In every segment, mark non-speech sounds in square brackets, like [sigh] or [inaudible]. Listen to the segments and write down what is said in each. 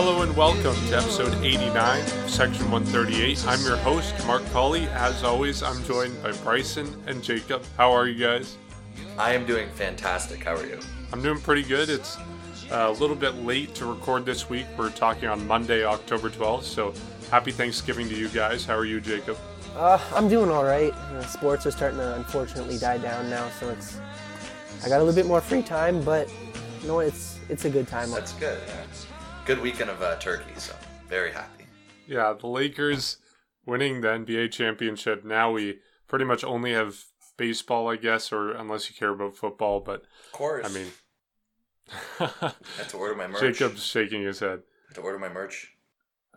Hello and welcome to episode 89, section 138. I'm your host, Mark Colley. As always, I'm joined by Bryson and Jacob. How are you guys? I am doing fantastic. How are you? I'm doing pretty good. It's uh, a little bit late to record this week. We're talking on Monday, October 12th, so happy Thanksgiving to you guys. How are you, Jacob? Uh, I'm doing all right. Uh, sports are starting to unfortunately die down now, so it's I got a little bit more free time, but you know it's it's a good time. That's good. Yeah. Good weekend of uh, turkey, so very happy. Yeah, the Lakers winning the NBA championship. Now we pretty much only have baseball, I guess, or unless you care about football. But of course, I mean, [laughs] I have to order my merch. Jacob's shaking his head. Have To order of my merch.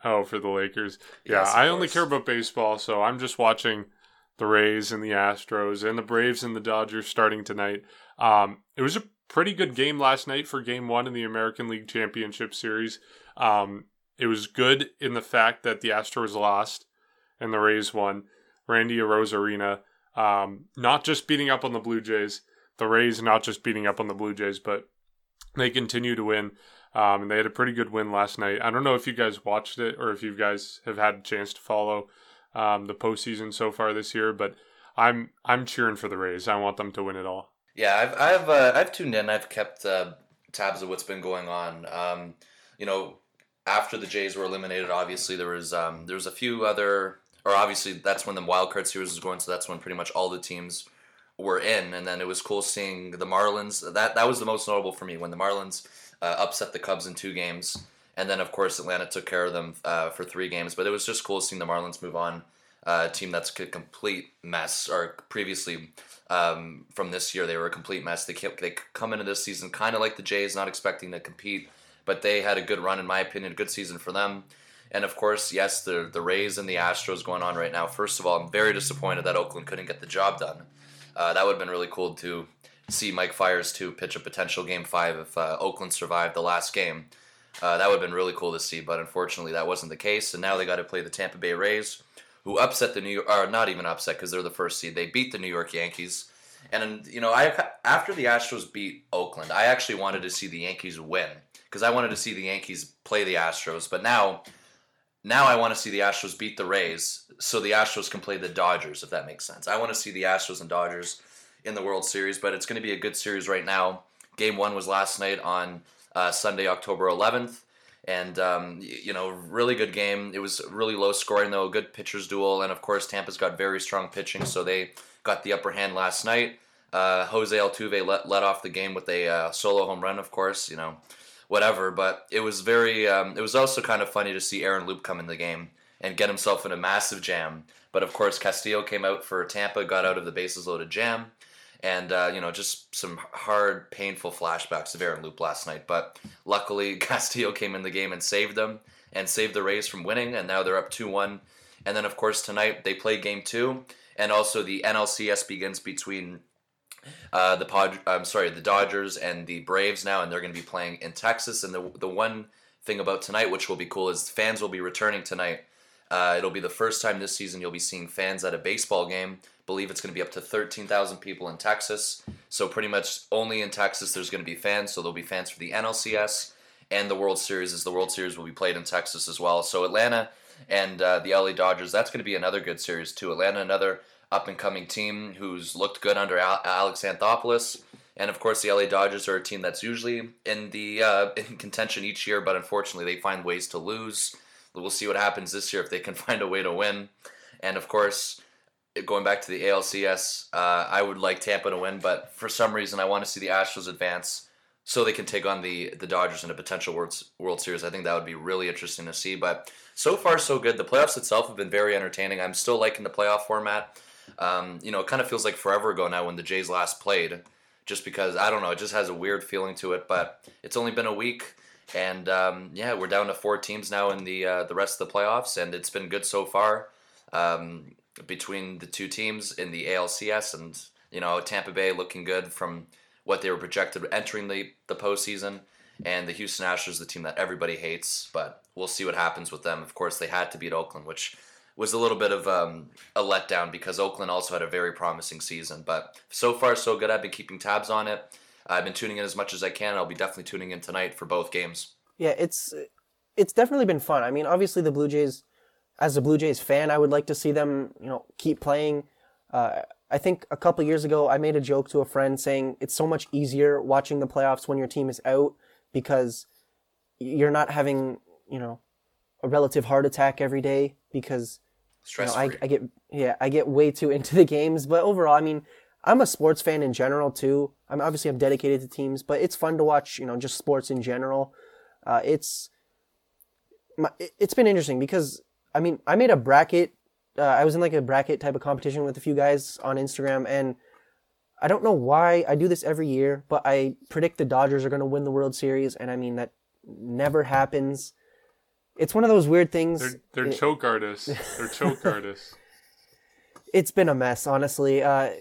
Oh, for the Lakers. Yeah, Yes, I only course. care about baseball, so I'm just watching the Rays and the Astros and the Braves and the Dodgers starting tonight. Um, it was a pretty good game last night for Game One in the American League Championship Series. Um, it was good in the fact that the Astros lost and the Rays won. Randy Arozarena, um, not just beating up on the Blue Jays, the Rays not just beating up on the Blue Jays, but they continue to win. Um, and they had a pretty good win last night. I don't know if you guys watched it or if you guys have had a chance to follow um, the postseason so far this year, but I'm I'm cheering for the Rays. I want them to win it all. Yeah, I've I've uh, I've tuned in. I've kept uh, tabs of what's been going on. Um, you know, after the Jays were eliminated, obviously there was um, there was a few other, or obviously that's when the wild card series was going. So that's when pretty much all the teams were in, and then it was cool seeing the Marlins. That that was the most notable for me when the Marlins uh, upset the Cubs in two games, and then of course Atlanta took care of them uh, for three games. But it was just cool seeing the Marlins move on. A team that's a complete mess, or previously um, from this year they were a complete mess. They they come into this season kind of like the Jays, not expecting to compete, but they had a good run in my opinion, a good season for them. And of course, yes, the the Rays and the Astros going on right now. First of all, I'm very disappointed that Oakland couldn't get the job done. Uh, that would have been really cool to see Mike Fiers to pitch a potential Game Five if uh, Oakland survived the last game. Uh, that would have been really cool to see, but unfortunately, that wasn't the case. And now they got to play the Tampa Bay Rays, who upset the New York, or not even upset because they're the first seed. They beat the New York Yankees. And you know, I after the Astros beat Oakland, I actually wanted to see the Yankees win because I wanted to see the Yankees play the Astros. But now, now I want to see the Astros beat the Rays, so the Astros can play the Dodgers. If that makes sense, I want to see the Astros and Dodgers in the World Series. But it's going to be a good series right now. Game one was last night on uh, Sunday, October 11th. And um, you know, really good game. It was really low scoring though, good pitchers duel, and of course Tampa's got very strong pitching, so they got the upper hand last night. Uh, Jose Altuve let, let off the game with a uh, solo home run, of course, you know, whatever. But it was very, um, it was also kind of funny to see Aaron Loup come in the game and get himself in a massive jam. But of course, Castillo came out for Tampa, got out of the bases loaded jam, and uh, you know, just some hard, painful flashbacks of Aaron Loup last night. But luckily, [laughs] Castillo came in the game and saved them and saved the Rays from winning, and now they're up two one. And then, of course, tonight they play game two, and also the NLCS begins between uh, the Pod, I'm sorry, the Dodgers and the Braves now, and they're going to be playing in Texas. And the the one thing about tonight, which will be cool, is fans will be returning tonight. Uh, it'll be the first time this season you'll be seeing fans at a baseball game. Believe it's going to be up to 13,000 people in Texas. So pretty much only in Texas there's going to be fans. So there'll be fans for the NLCS and the World Series, as the World Series will be played in Texas as well. So Atlanta and uh, the LA Dodgers, that's going to be another good series too. Atlanta, another up and coming team who's looked good under Al- Alex Anthopoulos. And of course, the LA Dodgers are a team that's usually in the uh, [laughs] in contention each year, but unfortunately, they find ways to lose. We'll see what happens this year if they can [laughs] find a way to win. And of course, going back to the ALCS, uh, I would like Tampa to win, but for some reason, I want to see the Astros advance so they can take on the the Dodgers in a potential World World Series. I think that would be really interesting to see. But so far, so good. The playoffs itself have been very entertaining. I'm still liking the playoff format. Um, you know, it kind of feels like forever ago now when the Jays last played, just because I don't know, it just has a weird feeling to it. But it's only been a week, and um, yeah, we're down to four teams now in the uh, the rest of the playoffs, and it's been good so far um, between the two teams in the ALCS, and you know, Tampa Bay looking good from what they were projected entering the the postseason. And the Houston Astros, the team that everybody hates, but we'll see what happens with them. Of course, they had to beat Oakland, which was a little bit of um, a letdown because Oakland also had a very promising season. But so far, so good. I've been keeping tabs on it. I've been tuning in as much as I can. I'll be definitely tuning in tonight for both games. Yeah, it's it's definitely been fun. I mean, obviously the Blue Jays, as a Blue Jays fan, I would like to see them, you know, keep playing. Uh, I think a couple years ago, I made a joke to a friend saying it's so much easier watching the playoffs when your team is out because you're not having, you know, a relative heart attack every day because you know, I. I get yeah I get way too [laughs] into the games. But overall, I mean, I'm a sports fan in general too. I'm obviously I'm dedicated to teams, but it's fun to watch. You know, just sports in general. Uh, it's it's been interesting because I mean I made a bracket. Uh, I was in like a bracket type of competition with a few guys on Instagram, and I don't know why I do this every year, but I predict the Dodgers are going to win the World Series, and I mean that never happens. It's one of those weird things. They're they're choke artists. They're choke [laughs] artists. It's been a mess, honestly. Uh,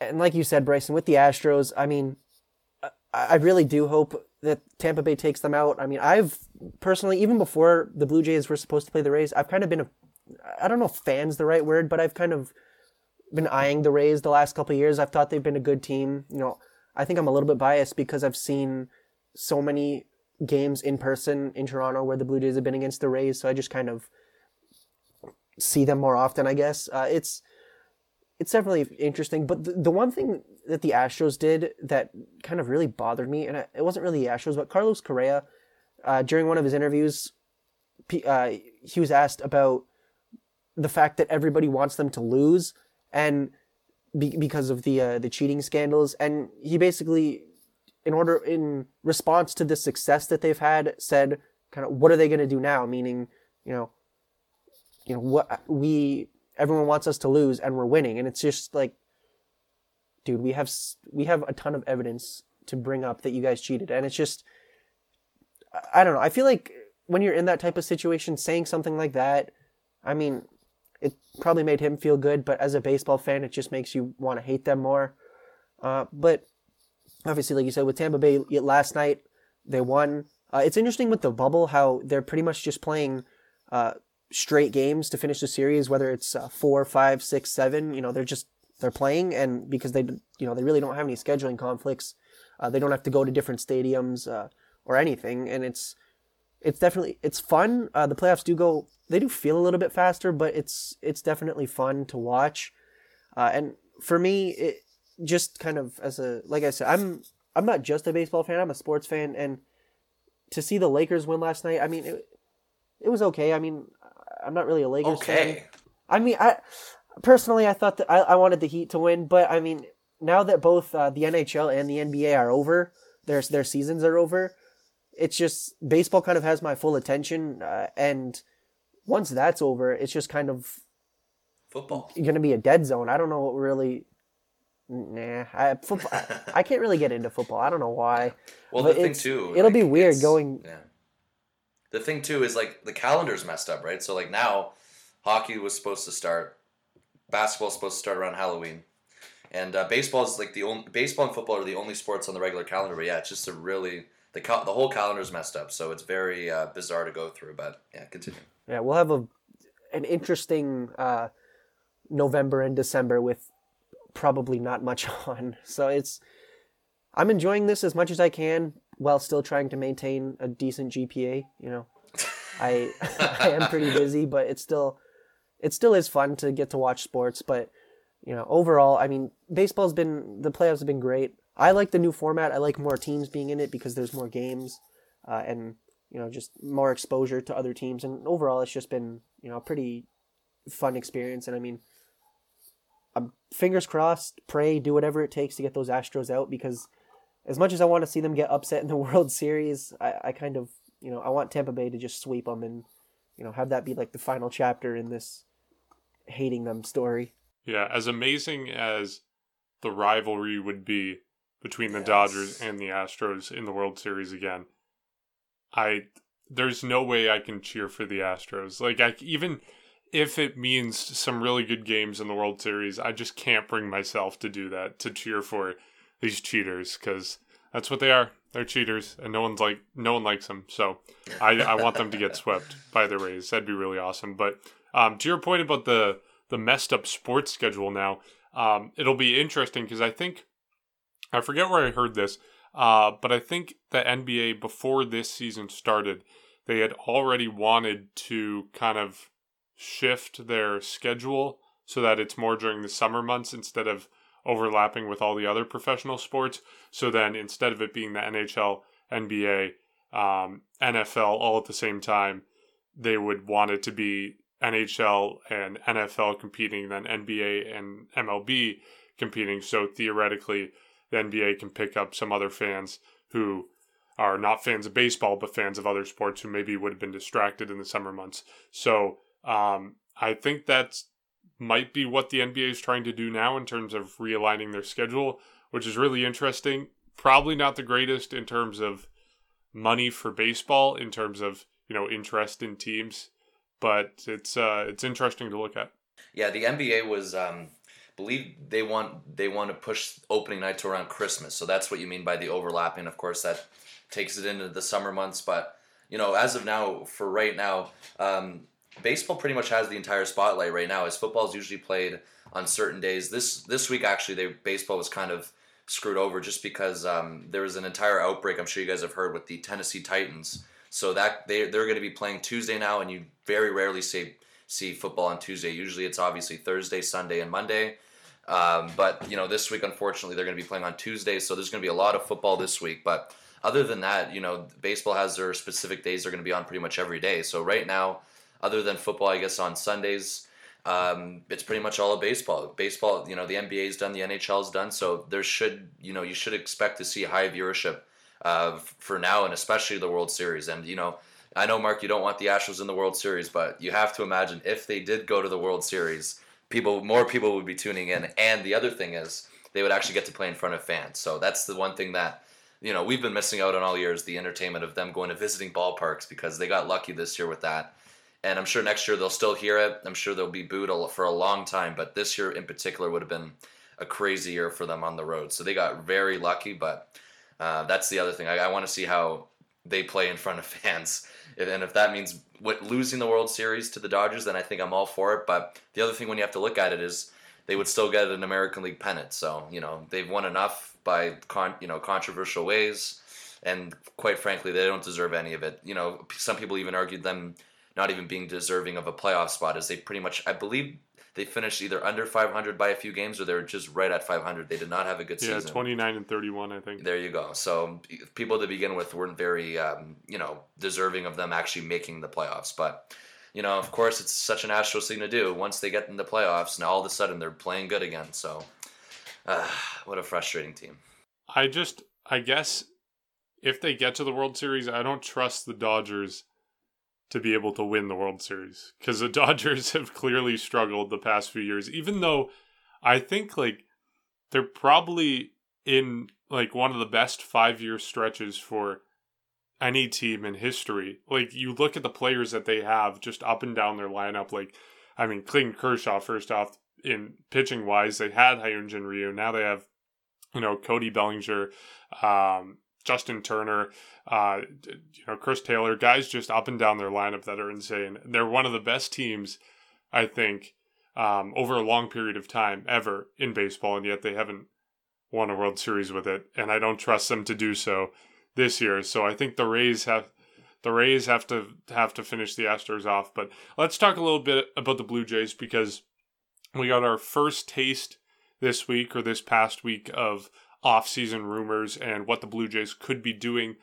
and like you said, Bryson, with the Astros, I mean, I, really do hope that Tampa Bay takes them out. I mean, I've personally, even before the Blue Jays were supposed to play the Rays, I've kind of been a, I don't know if fan's the right word, but I've kind of been eyeing the Rays the last couple years. I've thought they've been a good team. You know, I think I'm a little bit biased because I've seen so many games in person in Toronto where the Blue Jays have been against the Rays, so I just kind of see them more often. I guess uh, it's it's definitely interesting. But the, the one thing that the Astros did that kind of really bothered me, and it wasn't really the Astros, but Carlos Correa, uh, during one of his interviews, uh, he was asked about the fact that everybody wants them to lose, and be, because of the uh, the cheating scandals, and he basically, in order in response to the success that they've had, said, kind of, what are they going to do now? Meaning, you know, you know what we everyone wants us to lose and we're winning. And it's just like dude we have we have a ton of evidence to bring up that you guys cheated. And it's just I- don't know. I feel like when you're in that type of situation saying something like that i mean it probably made him feel good but as a baseball fan it just makes you want to hate them more. Uh, but obviously like you said with tampa bay last night they won. Uh, it's interesting with the bubble how they're pretty much just playing uh, straight games to finish the series, whether it's uh, four, five, six, seven. You know, they're just they're playing, and because they you know they really don't have any scheduling conflicts, uh, they don't have to go to different stadiums uh, or anything, and it's it's definitely it's fun. Uh, the playoffs do go they do feel a little bit faster, but it's it's definitely fun to watch, uh, and for me, it just kind of as a like I said, I'm I'm not just a baseball fan, I'm a sports fan, and to see the Lakers win last night, I mean. It, it was okay. I mean, I'm not really a Lakers fan. Okay. I mean, I personally I thought that I, I wanted the Heat to win, but I mean, now that both uh, the NHL and the NBA are over, their their seasons are over. It's just baseball kind of has my full attention, uh, and once that's over, it's just kind of Football. going to be a dead zone. I don't know what really. Nah, I, football, I, I can't really get into football. I don't know why. [laughs] Well, But the thing too, it'll be weird going- Yeah. The thing too is like the calendar's messed up, right? So like now, hockey was supposed to start, basketball's supposed to start around Halloween, and uh, baseball is like the only baseball and football are the only sports on the regular calendar. But yeah, it's just a really the cal- the whole calendar's messed up, so it's very uh, bizarre to go through. But yeah, continue. Yeah, we'll have a an interesting uh, November and December with probably not much [laughs] on. So it's I'm enjoying this as much as I can while still trying to maintain a decent GPA. You know, I [laughs] I am pretty busy, but it's still it still is fun to get to watch sports. But you know, overall, I mean, baseball's been the playoffs have been great. I like the new format. I like more teams being in it because there's more games, uh, and you know, just more exposure to other teams. And overall, it's just been you know a pretty fun experience. And I mean, I'm fingers crossed, pray, do whatever it takes to get those Astros out because as much as I want to see them get upset in the [laughs] World Series, I, I kind of you know I want Tampa Bay to just sweep them and you know have that be like the final chapter in this hating them story. Yeah, as amazing as the rivalry would be between the Yes. Dodgers and the Astros in the World Series again, I there's no way I can cheer for the Astros. Like I even if it means some really good games in the World Series, I just can't bring myself to do that to cheer for these cheaters because that's what they are. They're cheaters, and no one's like no one likes them. So I, I want them to get swept by the Rays. That'd be really awesome. But um, to your point about the the messed up sports schedule now, um, it'll be interesting because I think I forget where I heard this, uh, but I think the NBA before this season started they had already wanted to kind of shift their schedule so that it's more during the summer months instead of overlapping with all the other professional sports. So then instead of it being the NHL, NBA, um, NFL all at the same time, they would want it to be NHL and NFL competing, then NBA and MLB competing. So theoretically, the NBA can pick up some other fans who are not fans of baseball, but fans of other sports who maybe would have been distracted in the summer months. So um, I think that's might be what the NBA is trying to do now in terms of realigning their schedule, which is really interesting. Probably not the greatest in terms of money for baseball, in terms of you know interest in teams, but it's uh, it's interesting to look at. Yeah, the NBA was um, believe they want they want to push opening night to around Christmas, so that's what you mean by the overlapping. Of course, that takes it into the summer months, but you know, as of now, for right now, um, baseball pretty much has the entire spotlight right now. As football is usually played on certain days. This this week actually, they baseball was kind of screwed over just because um, there was an entire outbreak. I'm sure you guys have heard with the Tennessee Titans. So that they they're going to be playing Tuesday now, and you very rarely see see football on Tuesday. Usually it's obviously Thursday, Sunday, and Monday. Um, but you know this week, unfortunately, they're going to be playing on Tuesday, so there's going to be a lot of football this week. But other than that, you know, baseball has their specific days they're going to be on pretty much every day. So right now, other than football, I guess on Sundays, um, it's pretty much all of baseball. Baseball, you know, the NBA's done, the NHL's done, so there should, you know, you should expect to see high viewership uh, for now, and especially the World Series. And you know, I know Mark, you don't want the Astros in the World Series, but you have to imagine if they did go to the World Series, people, more people would be tuning in. And the other thing is, they would actually get to play in front of fans. So that's the one thing that you know we've been missing out on all years the entertainment of them going to visiting ballparks because they got lucky this year with that and I'm sure next year they'll still hear it. I'm sure they'll be booed for a long time, but this year in particular would have been a crazy year for them on the road. So they got very lucky, but uh, that's the other thing. I, I want to see how they play in front of [laughs] fans, and if that means what, losing the World Series to the Dodgers, then I think I'm all for it. But the other thing when you have to look at it is they would still get an American League pennant. So you know they've won enough by con, you know controversial ways, and quite frankly, they don't deserve any of it. You know, some people even argued them not even being deserving of a playoff spot as they pretty much I believe they finished either under 500 by a few games or they were just right at 500. They did not have a good yeah, season. Yeah, 29 and 31, I think. There you go. So people to begin with weren't very, um, you know, deserving of them actually making the playoffs. But, you know, of course, it's such an Astros thing to do. Once they get in the playoffs, now all of a sudden they're playing good again. So, uh, what a frustrating team. I just, I guess, if they get to the World Series, I don't trust the Dodgers to be able to win the World Series because the [laughs] Dodgers have clearly struggled the past few years. Even though I think like they're probably in like one of the best five year stretches for any team in history. Like you look at the players that they have just up and down their lineup. Like I mean, Clayton Kershaw first off in pitching wise, they had Hyunjin Ryu. Now they have you know Cody Bellinger, um, Justin Turner, uh, you know, Chris Taylor, guys just up and down their lineup that are insane. They're one of the best teams, I think, um, over a long period of time ever in baseball, and yet they haven't won a World Series with it. And I don't trust them to do so this year. So I think the Rays have the Rays have to have to finish the Astros off. But let's talk a little bit about the Blue Jays because we got our first taste this week or this past week of off-season rumors and what the Blue Jays could be doing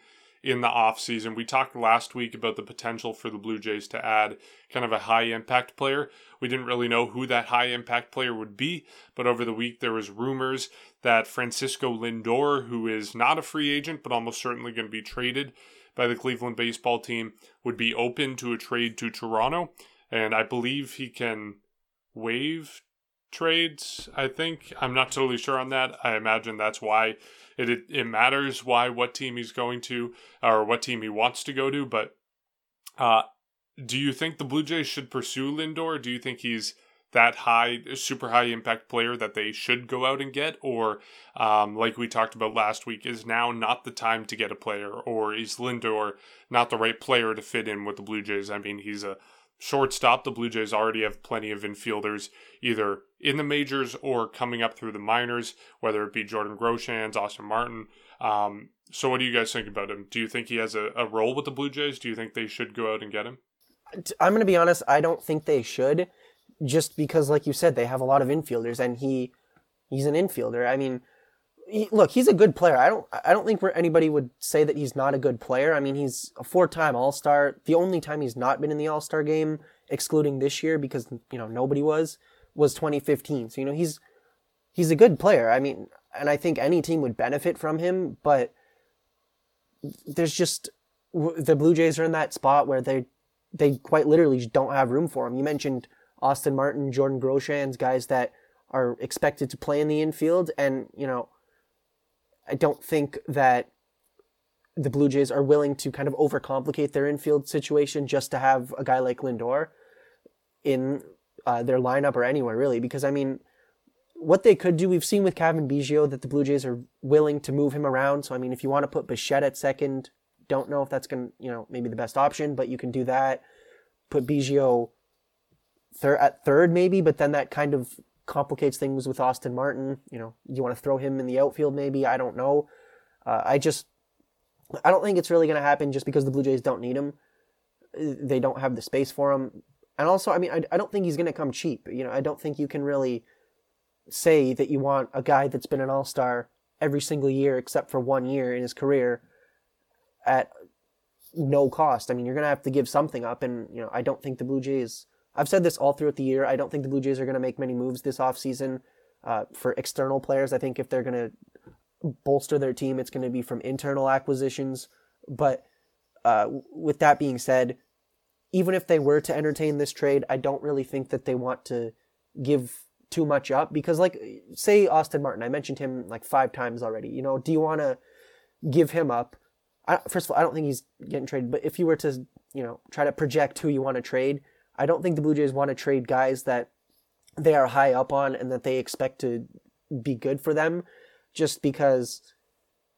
in the offseason. We talked last week about the potential for the Blue Jays to add kind of a high impact player. We didn't really know who that high impact player would be, but over the week there was rumors that Francisco Lindor, who is not a free agent but almost certainly going to be traded by the Cleveland baseball team, would be open to a trade to Toronto, and I believe he can waive trades. I think I'm not totally sure on that. I imagine that's why it, it it, matters why what team he's going to or what team he wants to go to. But uh, do you think the Blue Jays should pursue Lindor? Do you think he's that high, super high impact player that they should go out and get, or um, like we talked about last week, is now not the time to get a player, or is Lindor not the right player to fit in with the Blue Jays? I mean, he's a shortstop, the Blue Jays already have plenty of infielders either in the majors or coming up through the minors, whether it be Jordan Groshans, Austin Martin. Um, so, what do you guys think about him? Do you think he has a, a role with the Blue Jays? Do you think they should go out and get him? I'm going to be honest. I don't think they should, just because, like you said, they have a lot of infielders, and he he's an infielder. I mean, he, look, he's a good player. I don't I don't think anybody would say that he's not a good player. I mean, he's a four-time All-Star. The only time he's not been in the All-Star game, excluding this year because you know nobody was, was 2015. So you know he's he's a good player. I mean, and I think any team would benefit from him, but there's just the Blue Jays are in that spot where they they quite literally don't have room for him. You mentioned Austin Martin, Jordan Groshans, guys that are expected to play in the infield, and you know I don't think that the Blue Jays are willing to kind of overcomplicate their infield situation just to have a guy like Lindor in uh, their lineup or anywhere really. Because I mean, what they could do, we've seen with Cavan Biggio that the Blue Jays are willing to move him around. So I mean, if you want to put Bichette at second, don't know if that's to, you know, maybe the best option, but you can do that. Put Biggio at third maybe, but then that kind of complicates things with Austin Martin. You know, you want to throw him in the outfield maybe? I don't know. Uh, I just, I don't think it's really going to happen just because the Blue Jays don't need him. They don't have the space for him. And also, I mean, I, I don't think he's going to come cheap. You know, I don't think you can really say that you want a guy that's been an all star every single year except for one year in his career at no cost. I mean, you're going to have to give something up. And, you know, I don't think the Blue Jays I've said this all throughout the year. I don't think the Blue Jays are going to make many moves this offseason uh, for external players. I think if they're going to bolster their team, it's going to be from internal acquisitions. But uh, with that being said, even if they were to entertain this trade, I don't really think that they want to give too much up because, like, say Austin Martin, I mentioned him like five times already. You know, do you want to give him up? I, first of all, I don't think he's getting traded, but if you were to, you know, try to project who you want to trade, I don't think the Blue Jays want to trade guys that they are high up on and that they expect to be good for them just because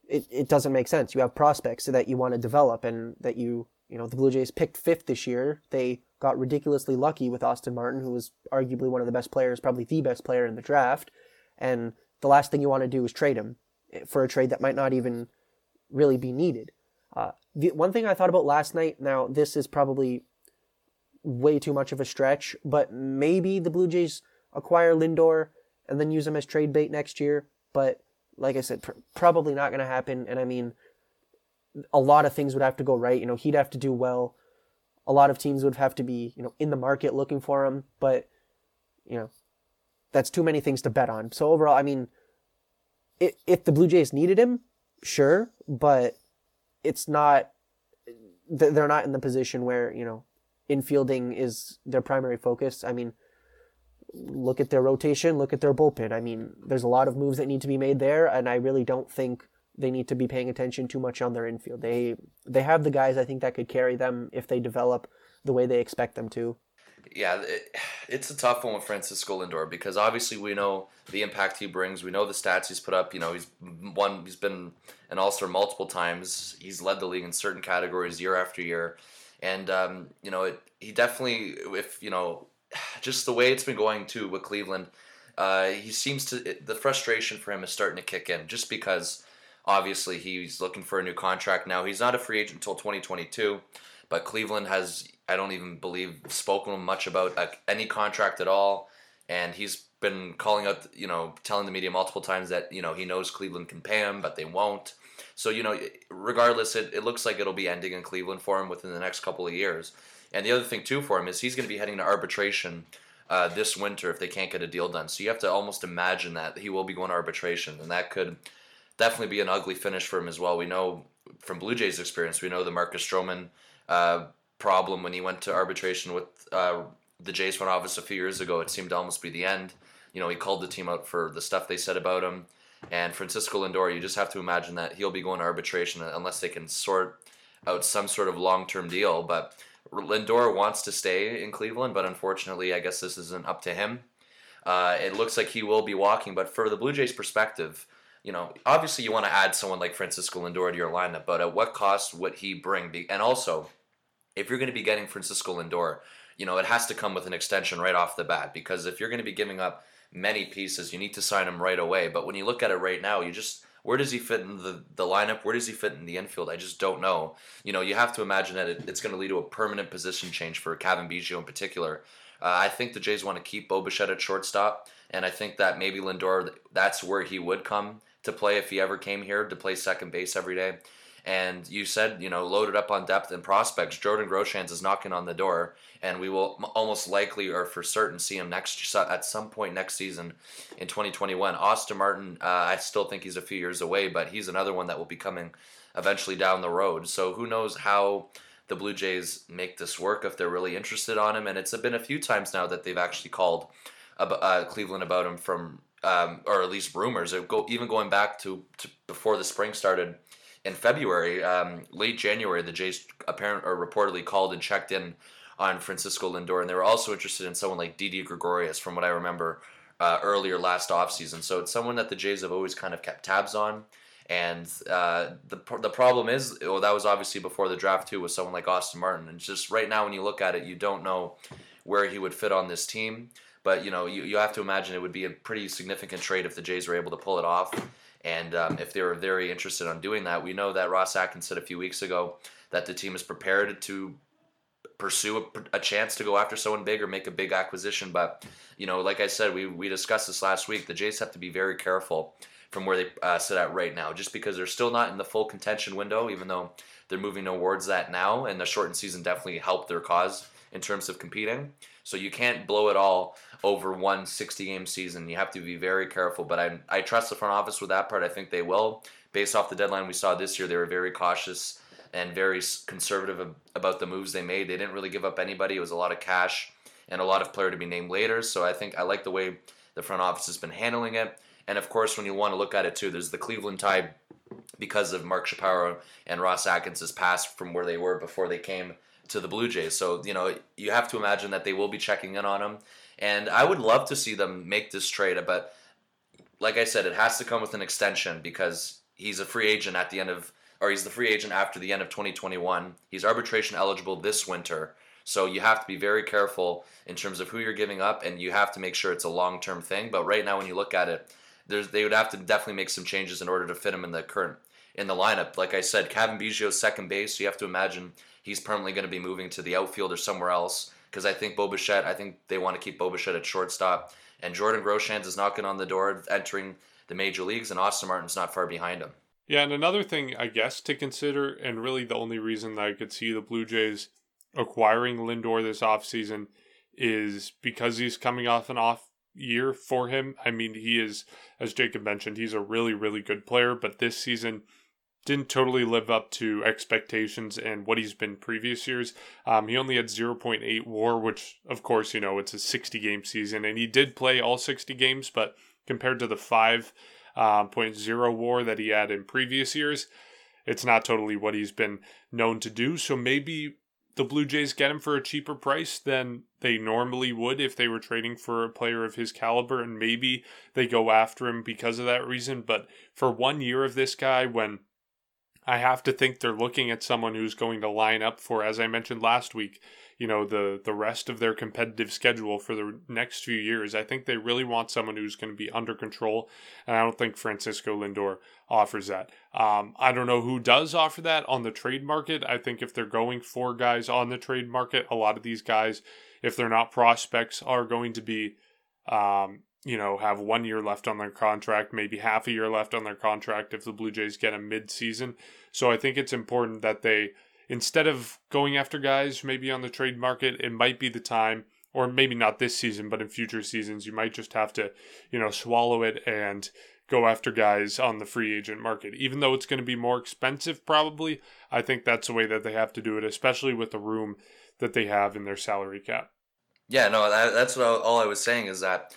it, it doesn't make sense. You have prospects that you want to develop and that you, you know, the Blue Jays picked fifth this year. They got ridiculously lucky with Austin Martin, who was arguably one of the best players, probably the best player in the draft. And the last thing you want to do is trade him for a trade that might not even really be needed. Uh, the one thing I thought about last night, now this is probably way too much of a stretch, but maybe the Blue Jays acquire Lindor and then use him as trade bait next year. But like I said, pr- probably not going to happen. And I mean, a lot of things would have to go right. You know, he'd have to do well. A lot of teams would have to be, you know, in the market looking for him. But, you know, that's too many things to bet on. So overall, I mean, if, if the Blue Jays needed him, sure, but it's not. They're not in the position where you know infielding is their primary focus. I mean, look at their rotation, look at their bullpen. I mean, there's a lot of moves that need to be made there, and I really don't think they need to be paying attention too much on their infield. They they have the guys I think that could carry them if they develop the way they expect them to. Yeah, it, it's a tough one with Francisco Lindor because obviously we know the impact he brings. We know the stats he's put up. You know, he's won. He's been an All Star multiple times. He's led the league in certain categories year after year and um, you know it, he definitely if you know just the way it's been going too with Cleveland, uh, he seems to it, the frustration for him is starting to kick in just because obviously he's looking for a new contract now. He's not a free agent until 2022, but Cleveland has I don't even believe spoken much about uh, any contract at all, and he's been calling out you know telling the media multiple times that you know he knows Cleveland can pay him but they won't. So you know, regardless, it, it looks like it'll be ending in Cleveland for him within the next couple of years. And the other thing too for him is he's going to be heading to arbitration uh, this winter if they can't get a deal done. So you have to almost imagine that he will be going to arbitration, and that could definitely be an ugly finish for him as well. We know from Blue Jays experience, we know the Marcus Stroman uh, problem when he went to arbitration with uh, the Jays front office a few years ago. It seemed to almost be the end. You know, he called the team out for the stuff they said about him. And Francisco Lindor, you just have to imagine that he'll be going to arbitration unless they can sort out some sort of long term deal. But Lindor wants to stay in Cleveland, but unfortunately, I guess this isn't up to him. Uh, it looks like he will be walking, but for the Blue Jays' perspective, you know, obviously you want to add someone like Francisco Lindor to your lineup, but at what cost would he bring? And also, if you're going to be getting Francisco Lindor, you know, it has to come with an extension right off the bat because if you're going to be giving up many pieces, you need to sign him right away. But when you look at it right now, you just where does he fit in the, the lineup? Where does he fit in the infield? I just don't know. You know, you have to imagine that it, it's going to lead to a permanent position change for Cavan Biggio in particular. Uh, I think the Jays want to keep Bo Bichette at shortstop, and I think that maybe Lindor, that's where he would come to play if he ever came here to play second base every day. And you said, you know, loaded up on depth and prospects. Jordan Groshans is knocking on the door, and we will almost likely or for certain see him next at some point next season in 2021. Austin Martin, uh, I still think he's a few years away, but he's another one that will be coming eventually down the road. So who knows how the Blue Jays make this work if they're really interested on him. And it's been a few times now that they've actually called uh, Cleveland about him from, um, or at least rumors. Go, even going back to, to before the spring started in February, um, late January, the Jays apparently or reportedly called and checked in on Francisco Lindor, and they were also interested in someone like Didi Gregorius, from what I remember uh, earlier last offseason. So it's someone that the Jays have always kind of kept tabs on. And uh, the the problem is, well, that was obviously before the draft too, with someone like Austin Martin. And just right now, when you look at it, you don't know where he would fit on this team. But you know, you, you have to imagine it would be a pretty significant trade if the Jays were able to pull it off. And um, if they were very interested on doing that, we know that Ross Atkins said a few weeks ago that the team is prepared to pursue a, a, chance to go after someone big or make a big acquisition. But you know, like I said, we we discussed this last week. The Jays have to be very careful from where they uh, sit at right now, just because they're still not in the full contention window, even though they're moving towards that now. And the shortened season definitely helped their cause in terms of competing. So you can't blow it all over one 60 game season. You have to be very careful. But I, I trust the front office with that part. I think they will. Based off the deadline we saw this year, they were very cautious and very conservative about the moves they made. They didn't really give up anybody. It was a lot of cash and a lot of player to be named later. So I think I like the way the front office has been handling it. And of course, when you want to look at it too, there's the Cleveland tie because of Mark Shapiro and Ross Atkins' past from where they were before they came to the Blue Jays. So, you know, you have to imagine that they will be checking in on him. And I would love to see them make this trade, but like I said, it has to come with an extension because he's a free agent at the end of, or he's the free agent after the end of 2021. He's arbitration eligible this winter. So you have to be very careful in terms of who you're giving up, and you have to make sure it's a long term thing. But right now, when you look at it, they would have to definitely make some changes in order to fit him in the current in the lineup. Like I said, Cavan Biggio's second base. So you have to imagine he's permanently going to be moving to the outfield or somewhere else because I think Bo Bichette, I think they want to keep Bo Bichette at shortstop. And Jordan Groshans is knocking on the door, entering the major leagues, and Austin Martin's not far behind him. Yeah, and another thing I guess to consider, and really the only reason that I could see the Blue Jays acquiring Lindor this offseason is because he's coming off an off year for him. I mean, he is, as Jacob mentioned, he's a really, really good player, but this season didn't totally live up to expectations and what he's been previous years. Um, he only had 0.8 WAR, which, of course, you know, it's a 60 game season, and he did play all 60 games, but compared to the 5.0 um, WAR that he had in previous years, it's not totally what he's been known to do. So maybe the Blue Jays get him for a cheaper price than they normally would if they were trading for a player of his caliber, and maybe they go after him because of that reason. But for one year of this guy, when I have to think they're looking at someone who's going to line up for, as I mentioned last week, you know, the the rest of their competitive schedule for the next few years. I think they really want someone who's going to be under control, and I don't think Francisco Lindor offers that. Um, I don't know who does offer that on the trade market. I think if they're going for guys on the trade market, a lot of these guys, if they're not prospects, are going to be um, you know, have one year left on their contract, maybe half a year left on their contract if the Blue Jays get a mid-season. So I think it's important that they, instead of going after guys maybe on the trade market, it might be the time, or maybe not this season, but in future seasons, you might just have to, you know, swallow it and go after guys on the free agent market. Even though it's going to be more expensive, probably, I think that's the way that they have to do it, especially with the room that they have in their salary cap. Yeah, no, that, that's what I, all I was saying is that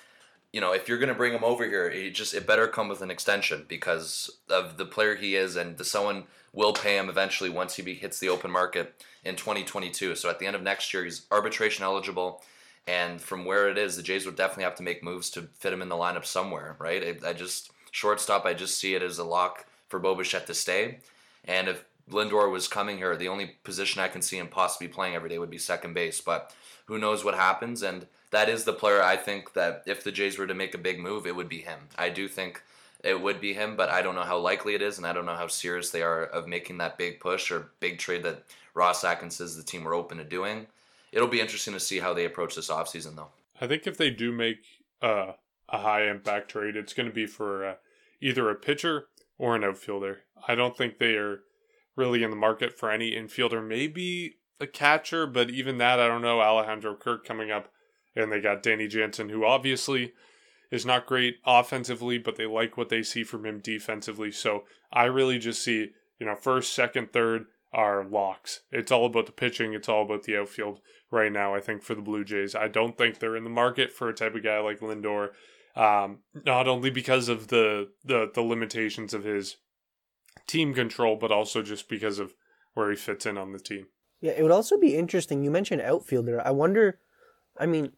you know, if you're going to bring him over here, it just it better come with an extension because of the player he is, and the, someone will pay him eventually once he be, hits the open market in 2022. So at the end of next year, he's arbitration eligible, and from where it is, the Jays would definitely have to make moves to fit him in the lineup somewhere, right? I, I just shortstop, I just see it as a lock for Bo Bichette to stay, and if Lindor was coming here, the only position I can see him possibly playing every day would be second base. But who knows what happens? And that is the player I think that if the Jays were to make a big move, it would be him. I do think it would be him, but I don't know how likely it is, and I don't know how serious they are of making that big push or big trade that Ross Atkins says the team were open to doing. It'll be interesting to see how they approach this offseason, though. I think if they do make uh, a high impact trade, it's going to be for uh, either a pitcher or an outfielder. I don't think they are really in the market for any infielder. Maybe a catcher, but even that, I don't know. Alejandro Kirk coming up, and they got Danny Jansen, who obviously is not great offensively, but they like what they see from him defensively. So I really just see, you know, first, second, third are locks. It's all about the pitching, it's all about the outfield right now, I think, for the Blue Jays. I don't think they're in the market for a type of guy like Lindor. Um, not only because of the, the the limitations of his team control, but also just because of where he fits in on the team. Yeah, it would also be interesting. You mentioned outfielder. I wonder. I mean,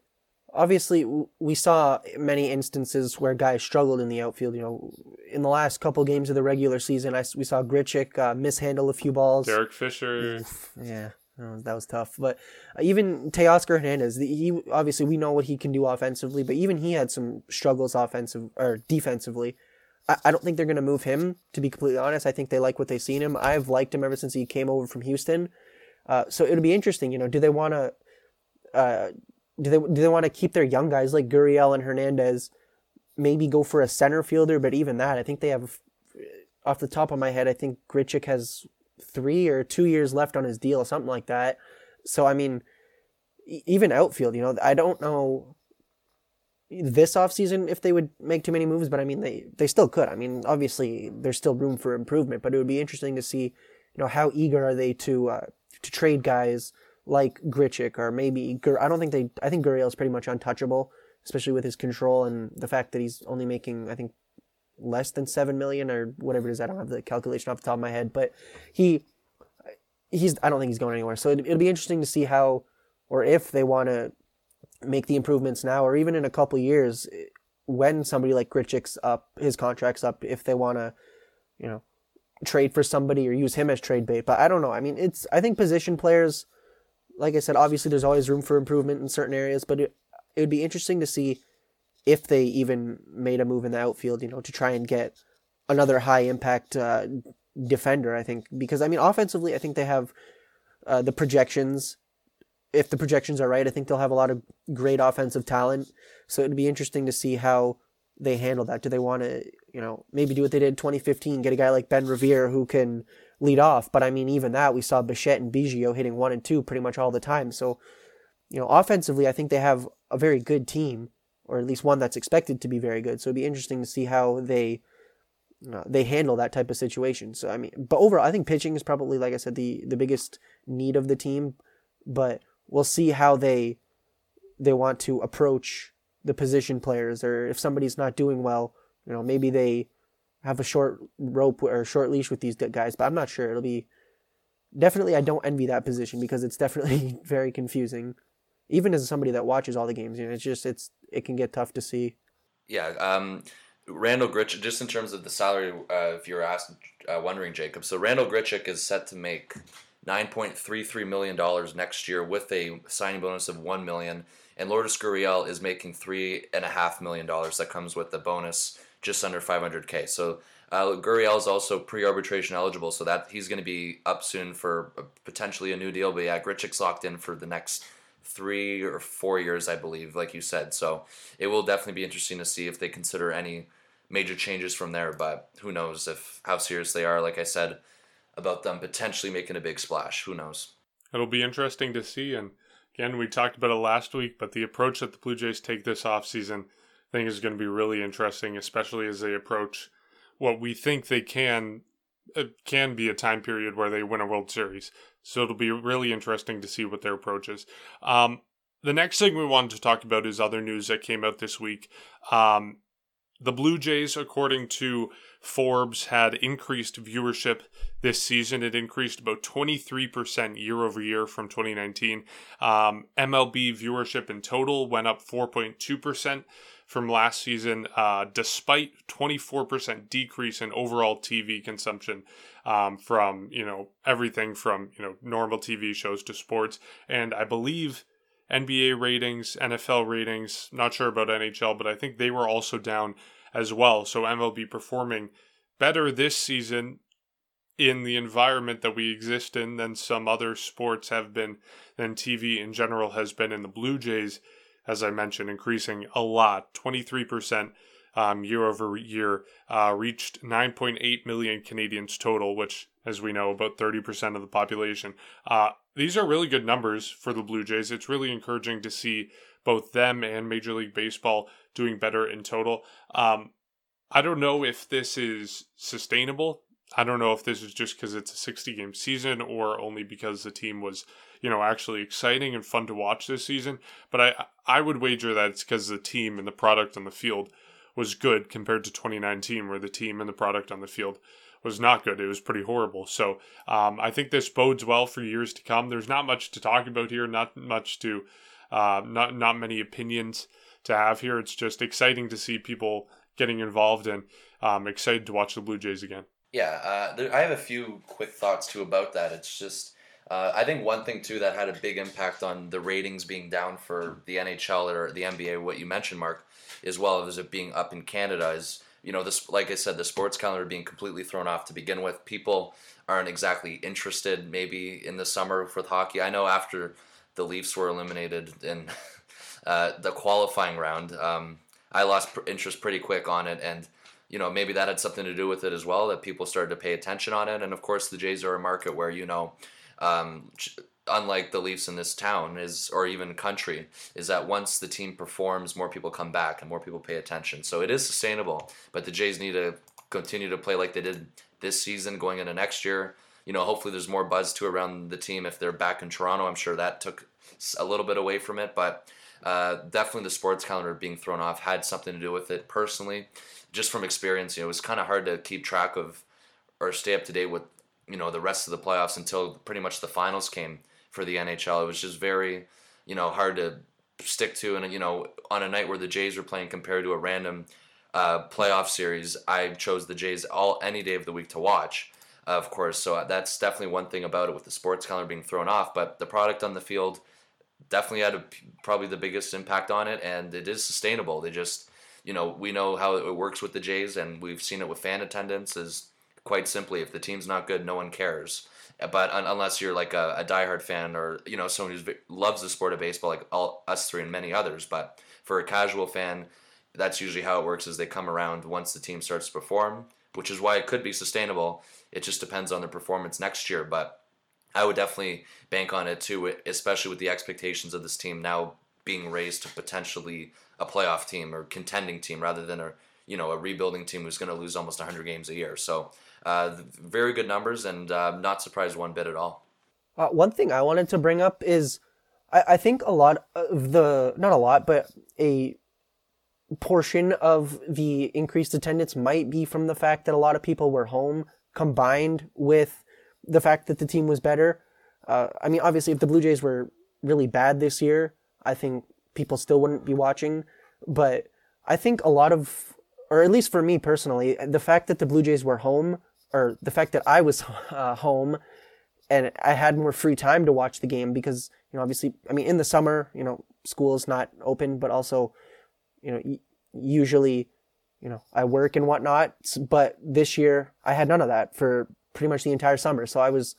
obviously, we saw many instances where guys struggled in the outfield. You know, in the last couple games of the regular season, I, we saw Grichuk uh, mishandle a few balls. Derek Fisher. Yeah, that was tough. But uh, even Teoscar Hernandez, he obviously we know what he can do offensively, but even he had some struggles offensive or defensively. I, I don't think they're going to move him. To be completely honest, I think they like what they've seen him. I've liked him ever since he came over from Houston. Uh, so it'll be interesting. You know, do they want to? Uh, do they do they want to keep their young guys like Gurriel and Hernandez? Maybe go for a center fielder, but even that, I think they have. Off the top of my head, I think Grichuk has three or two years left on his deal, something like that. So I mean, even outfield, you know, I don't know this offseason if they would make too many moves, but I mean they they still could. I mean, obviously there's still room for improvement, but it would be interesting to see, you know, how eager are they to uh, to trade guys like Grichuk or maybe I don't think they I think Gurriel is pretty much untouchable, especially with his control and the fact that he's only making I think less than seven million or whatever it is. I don't have the calculation off the top of my head, but he he's I don't think he's going anywhere. So it, it'll be interesting to see how or if they want to make the improvements now or even in a couple years when somebody like Grichuk's up, his contract's up, if they want to, you know, trade for somebody or use him as trade bait. But I don't know. I mean, it's I think position players, like I said, obviously there's always room for improvement in certain areas, but it, it would be interesting to see if they even made a move in the outfield, you know, to try and get another high impact uh, defender. I think because I mean, offensively, I think they have uh, the projections. If the projections are right, I think they'll have a lot of great offensive talent. So it'd be interesting to see how they handle that. Do they want to, you know, maybe do what they did in 2015, get a guy like Ben Revere who can lead off? But I mean, even that, we saw Bichette and Biggio hitting one and two pretty much all the time. So, you know, offensively, I think they have a very good team or at least one that's expected to be very good. So it'd be interesting to see how they know, they handle that type of situation. So I mean, but overall, I think pitching is probably, like I said, the the biggest need of the team. But we'll see how they they want to approach the position players, or if somebody's not doing well, you know, maybe they have a short rope or short leash with these guys. But I'm not sure. It'll be definitely. I don't envy that position because it's definitely [laughs] very confusing even as somebody that watches all the games, you know, it's just it's it can get tough to see. Yeah, um, Randall Grichuk. Just in terms of the salary, uh, if you're asking, uh, wondering, Jacob. So Randall Grichuk is set to make nine point three three million dollars next year with a signing bonus of one million, and Lourdes Gurriel is making three and a half million dollars. That comes with the bonus, just under five hundred k. So. Uh, Gurriel is also pre-arbitration eligible, so that he's going to be up soon for potentially a new deal. But yeah, Grichuk's locked in for the next three or four years, I believe, like you said. So it will definitely be interesting to see if they consider any major changes from there. But who knows if how serious they are, like I said, about them potentially making a big splash. Who knows? It'll be interesting to see. And again, we talked about it last week, but the approach that the Blue Jays take this offseason, I think is going to be really interesting, especially as they approach what we think they can it can be a time period where they win a World Series. So it'll be really interesting to see what their approach is. Um, the next thing we wanted to talk about is other news that came out this week. Um, the Blue Jays, according to Forbes, had increased viewership this season. It increased about 23% year over year from 2019. Um, MLB viewership in total went up 4.2% from last season, uh, despite 24% decrease in overall TV consumption um, from, you know, everything from, you know, normal TV shows to sports. And I believe NBA ratings, NFL ratings, not sure about NHL, but I think they were also down as well. So MLB performing better this season in the environment that we exist in than some other sports have been, than TV in general has been in the Blue Jays as I mentioned, increasing a lot, 23% um, year over year, uh, reached 9.8 million Canadians total, which, as we know, about 30% of the population. Uh, these are really good numbers for the Blue Jays. It's really encouraging to see both them and Major League Baseball doing better in total. Um, I don't know if this is sustainable. I don't know if this is just because it's a 60 game season or only because the team was you know actually exciting and fun to watch this season. But I I would wager that it's because the team and the product on the field was good compared to 2019, where the team and the product on the field was not good. It was pretty horrible. So um, I think this bodes well for years to come. There's not much to talk about here, not much to, uh, not not many opinions to have here. It's just exciting to see people getting involved and um, excited to watch the Blue Jays again. Yeah, uh, there, I have a few quick thoughts too about that. It's just uh, I think one thing too that had a big impact on the ratings being down for the NHL or the NBA, what you mentioned, Mark, as well as it being up in Canada, is you know this. Like I said, the sports calendar being completely thrown off to begin with. People aren't exactly interested maybe in the summer with hockey. I know after the Leafs were eliminated in [laughs] uh, the qualifying round, um, I lost interest pretty quick on it and you know maybe that had something to do with it as well that people started to pay attention on it and of course the jays are a market where you know um, unlike the Leafs in this town is or even country is that once the team performs more people come back and more people pay attention. So it is sustainable but the Jays need to continue to play like they did this season going into next year. You know hopefully there's more buzz too around the team if they're back in Toronto. I'm sure that took a little bit away from it but uh, definitely the sports calendar being thrown off had something to do with it personally. Just from experience you know it was kind of hard to keep track of or stay up to date with you know the rest of the playoffs until pretty much the finals came for the NHL. It was just very you know hard to stick to, and you know on a night where the Jays were playing compared to a random uh, playoff series, I chose the Jays all any day of the week to watch. Uh, of course, so that's definitely one thing about it with the sports calendar being thrown off. But the product on the field definitely had a, probably the biggest impact on it, and it is sustainable. They just, you know, we know how it works with the Jays, and we've seen it with fan attendance. Is quite simply, if the team's not good, no one cares. But un- unless you're like a, a diehard fan or you know someone who loves the sport of baseball, like all us three and many others, but for a casual fan, that's usually how it works. Is they come around once the team starts to perform, which is why it could be sustainable. It just depends on their performance next year, but I would definitely bank on it too, especially with the expectations of this team now being raised to potentially a playoff team or contending team rather than a you know a rebuilding team who's going to lose almost 100 games a year. So uh, very good numbers, and uh, not surprised one bit at all. Uh, one thing I wanted to bring up is I, I think a lot of the not a lot, but a portion of the increased attendance might be from the fact that a lot of people were home, combined with the fact that the team was better. Uh, I mean, obviously, if the Blue Jays were really bad this year, I think people still wouldn't be watching. But I think a lot of, or at least for me personally, the fact that the Blue Jays were home or the fact that I was [laughs] uh, home and I had more free time to watch the game because you know obviously I mean in the summer you know school is not open but also you know usually you know I work and whatnot. But this year I had none of that for pretty much the entire summer. So I was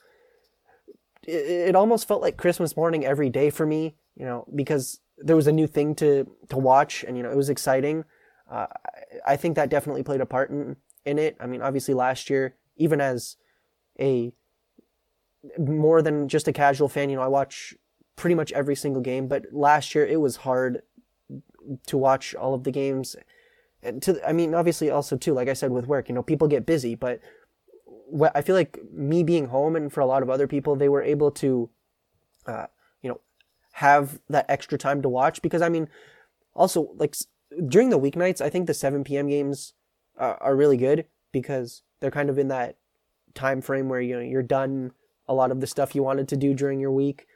it, it almost felt like Christmas morning every day for me you know because there was a new thing to to watch and you know it was exciting. Uh, I think that definitely played a part in in it. I mean obviously last year even as a more than just a casual fan, you know, I watch pretty much every single game, but last year it was hard to watch all of the games. And to, I mean, obviously also too, like I said with work, you know, people get busy, but I feel like me being home and for a lot of other people, they were able to, uh, you know, have that extra time to watch because I mean, also like during the weeknights, I think the 7 p.m. games uh, are really good because they're kind of in that time frame where you know you're done a lot of the stuff you wanted to do during your week,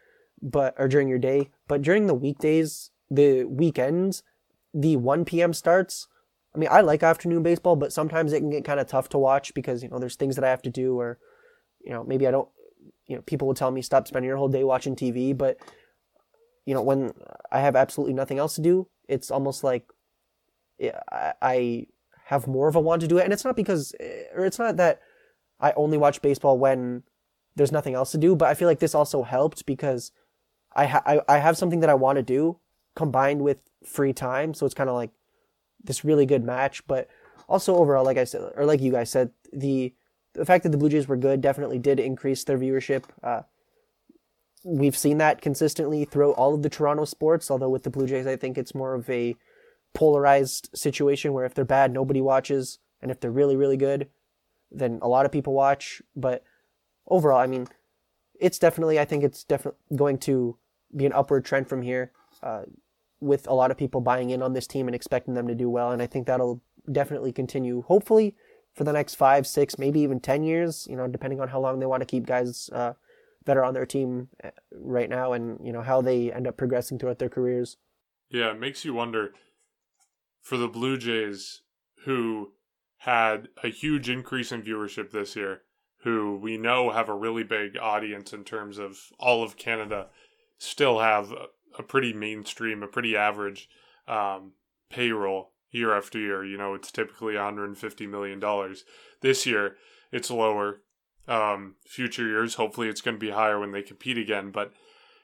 but or during your day. But during the weekdays, the weekends, the 1 p.m. starts. I mean, I like afternoon baseball, but sometimes it can get kind of tough to watch because you know there's things that I have to do, or you know maybe I don't. You know, people will tell me stop spending your whole day watching TV, but you know when I have absolutely nothing else to do, it's almost like I, I have more of a want to do it, and it's not because, or it's not that I only watch baseball when there's nothing else to do, but I feel like this also helped because I ha- I, I have something that I want to do combined with free time, so it's kind of like this really good match. But also overall, like I said, or like you guys said, the the fact that the Blue Jays were good definitely did increase their viewership. Uh, we've seen that consistently throughout all of the Toronto sports. Although with the Blue Jays, I think it's more of a polarized situation where if they're bad, nobody watches, and if they're really really good, then a lot of people watch. But overall, I mean, it's definitely I think it's definitely going to be an upward trend from here. Uh, with a lot of people buying in on this team and expecting them to do well. And I think that'll definitely continue, hopefully, for the next five, six, maybe even 10 years, you know, depending on how long they want to keep guys uh, that are on their team uh, right now and, you know, how they end up progressing throughout their careers. Yeah, it makes you wonder for the Blue Jays, who had a huge increase in viewership this year, who we know have a really big audience in terms of all of Canada, still have a pretty mainstream, a pretty average um, payroll year after year. You know, it's typically 150 million dollars. This year, it's lower. Um, future years, hopefully, it's going to be higher when they compete again. But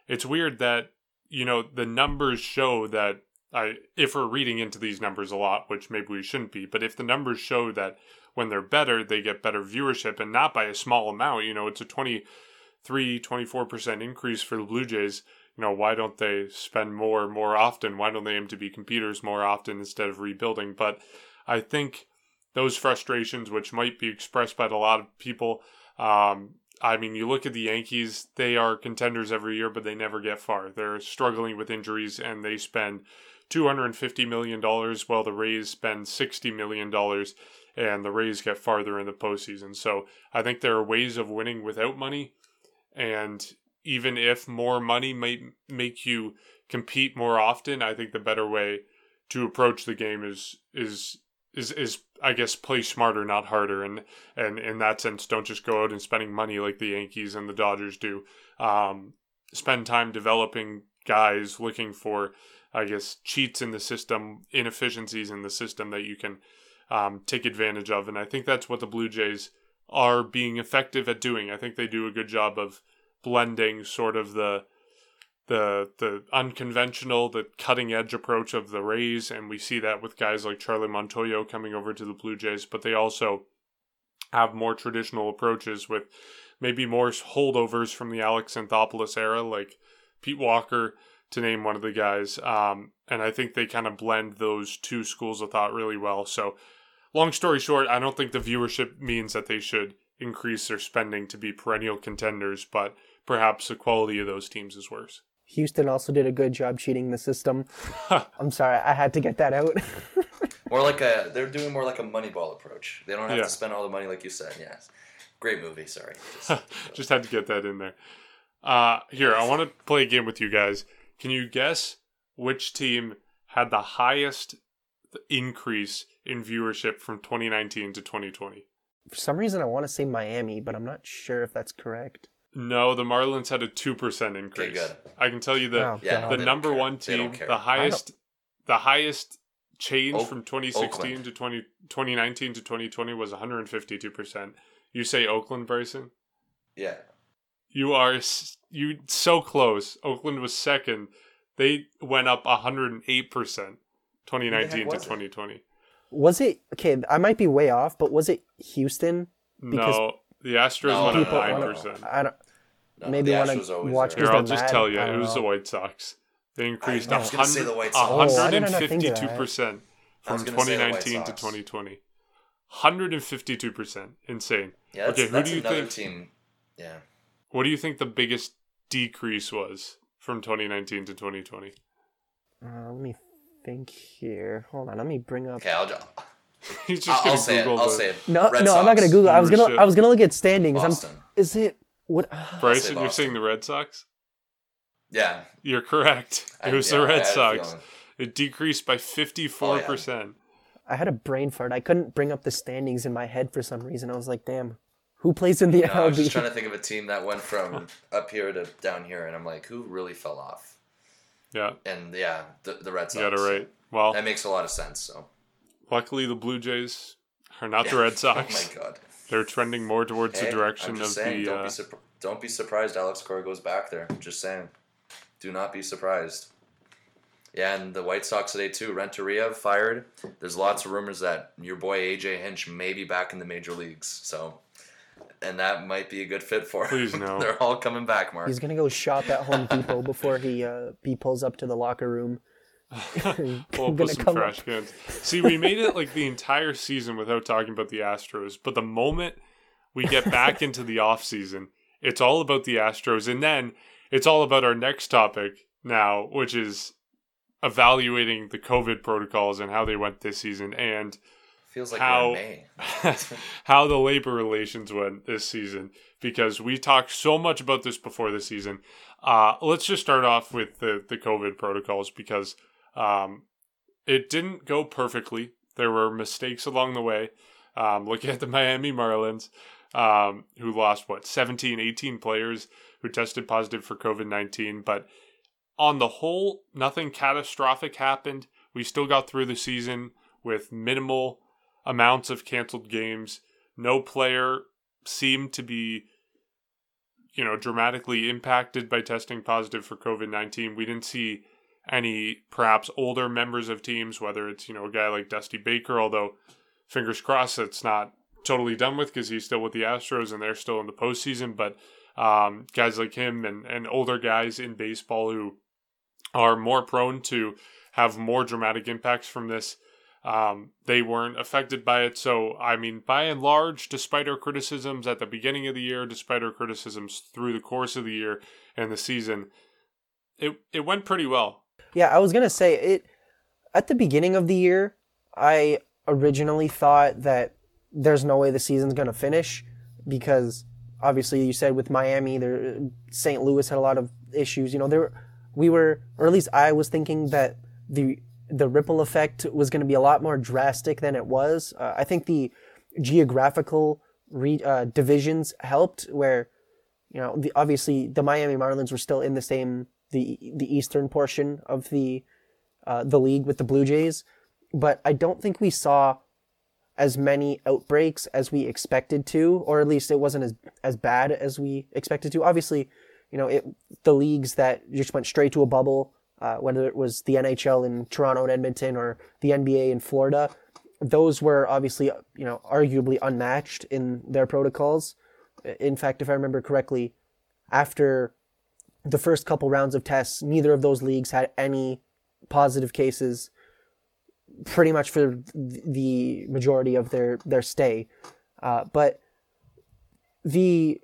it's weird that you know the numbers show that I, if we're reading into these numbers a lot, which maybe we shouldn't be, but if the numbers show that when they're better, they get better viewership and not by a small amount, you know, it's a 23, 24% increase for the Blue Jays you know, why don't they spend more more often? Why don't they aim to be competitors more often instead of rebuilding? But I think those frustrations, which might be expressed by a lot of people, um, I mean, you look at the Yankees, they are contenders every year, but they never get far. They're struggling with injuries and they spend $250 million while the Rays spend $60 million and the Rays get farther in the postseason. So I think there are ways of winning without money. And even if more money might make you compete more often, I think the better way to approach the game is is is is I guess play smarter, not harder, and and in that sense, don't just go out and spending money like the Yankees and the Dodgers do. Um, spend time developing guys, looking for I guess cheats in the system, inefficiencies in the system that you can um, take advantage of, and I think that's what the Blue Jays are being effective at doing. I think they do a good job of blending sort of the the the unconventional, the cutting edge approach of the Rays, and we see that with guys like Charlie Montoyo coming over to the Blue Jays, but they also have more traditional approaches with maybe more holdovers from the Alex Anthopoulos era, like Pete Walker, to name one of the guys. Um, and I think they kind of blend those two schools of thought really well. So, long story short, I don't think the viewership means that they should increase their spending to be perennial contenders, but perhaps the quality of those teams is worse. Houston also did a good job cheating the system. [laughs] I'm sorry, I had to get that out. [laughs] more like a they're doing more like a Moneyball approach. They don't have yeah. to spend all the money like you said. Yes, great movie. Sorry, [laughs] just, just had to get that in there. Uh, here, I want to play a game with you guys. Can you guess which team had the highest increase in viewership from 2019 to 2020? For some reason, I want to say Miami, but I'm not sure if that's correct. No, the Marlins had a two percent increase. Okay, I can tell you that oh, yeah, the number one team, the highest, the highest change o- from 2016 Oakland. to 20, 2019 to 2020 was 152 percent. You say Oakland, Bryson? Yeah. You are you so close. Oakland was second. They went up 108 percent, 2019 to 2020. Was it okay? I might be way off, but was it Houston? Because no, the Astros no, went up nine percent. I don't. No, maybe want to watch. Here, I'll just mad. tell you, it was the White Sox. They increased oh, hundred and fifty-two percent from 2019 to 2020. 152 percent, insane. Yeah, okay, who do you think? Team. Yeah. What do you think the biggest decrease was from 2019 to 2020? Uh, let me think here. Hold on, let me bring up. Okay, I'll. [laughs] He's just I'll, I'll say Google it. I'll say it. No, Red no, Sox. I'm not gonna Google. I was gonna, I was gonna look at standings. Boston. I'm, is it what? Bryson, you're saying the Red Sox? Yeah, you're correct. It was I, the Red Sox. It decreased by 54%. I had a brain fart. I couldn't bring up the standings in my head for some reason. I was like, damn, who plays in the No, I was just trying to think of a team that went from [laughs] up here to down here, and I'm like, who really fell off? Yeah, And yeah, the, the Red Sox. you got it right. Well, That makes a lot of sense. So. luckily the Blue Jays are not the Red Sox. [laughs] Oh my god. They're trending more towards Hey, the direction I'm just of saying, the. don't Uh, be surp- don't be surprised. Alex Cora goes back there. Just saying, do not be surprised. Yeah, and the White Sox today too. Renteria fired. There's lots of rumors that your boy AJ Hinch may be back in the major leagues. So, and that might be a good fit for him. Please, no. [laughs] They're all coming back, Mark. He's gonna go shop at Home Depot before he uh, he pulls up to the locker room. [laughs] Pull up [laughs] Gonna with some come up- trash cans. See, we made it like the entire season without talking about the Astros, but the moment we get back into the off season, it's all about the Astros, and then it's all about our next topic now, which is evaluating the COVID protocols and how they went this season, and Feels like how- we're in May. [laughs] how the labor relations went this season because we talked so much about this before the season. Uh, let's just start off with the, the COVID protocols because um, it didn't go perfectly. There were mistakes along the way. Um, looking at the Miami Marlins, um, who lost, what, 17, 18 players who tested positive for COVID 19. But on the whole, nothing catastrophic happened. We still got through the season with minimal amounts of canceled games. No player seemed to be, you know, dramatically impacted by testing positive for COVID 19. We didn't see any perhaps older members of teams, whether it's, you know, a guy like Dusty Baker, although fingers crossed that's not totally done with because he's still with the Astros and they're still in the postseason. But um, guys like him and, and older guys in baseball who are more prone to have more dramatic impacts from this um, they weren't affected by it. So, I mean, by and large, despite our criticisms at the beginning of the year, despite our criticisms through the course of the year and the season, it it went pretty well. Yeah, I was gonna say it at the beginning of the year. I originally thought that there's no way the season's gonna finish because obviously you said with Miami, there St. Louis had a lot of issues. You know, there we were, or at least I was thinking that the the ripple effect was going to be a lot more drastic than it was. Uh, I think the geographical re, uh, divisions helped, where you know, the, obviously the Miami Marlins were still in the same the the eastern portion of the uh, the league with the Blue Jays, but I don't think we saw as many outbreaks as we expected to, or at least it wasn't as as bad as we expected to. Obviously, you know, it the leagues that just went straight to a bubble, uh, whether it was the NHL in Toronto and Edmonton or the NBA in Florida, those were obviously you know arguably unmatched in their protocols. In fact, if I remember correctly, after the first couple rounds of tests, neither of those leagues had any positive cases pretty much for the majority of their, their stay. Uh, but the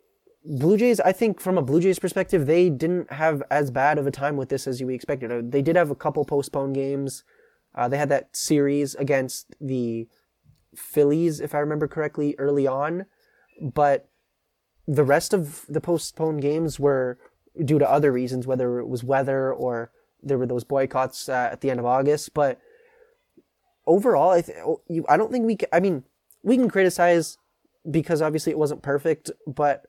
Blue Jays, I think from a Blue Jays perspective, they didn't have as bad of a time with this as we expected. Uh, They did have a couple postponed games. Uh, they had that series against the Phillies, if I remember correctly, early on. But the rest of the postponed games were due to other reasons, whether it was weather or there were those boycotts uh, at the end of August. But overall, I th- you, I don't think we. Can, I mean, we can criticize because obviously it wasn't perfect, but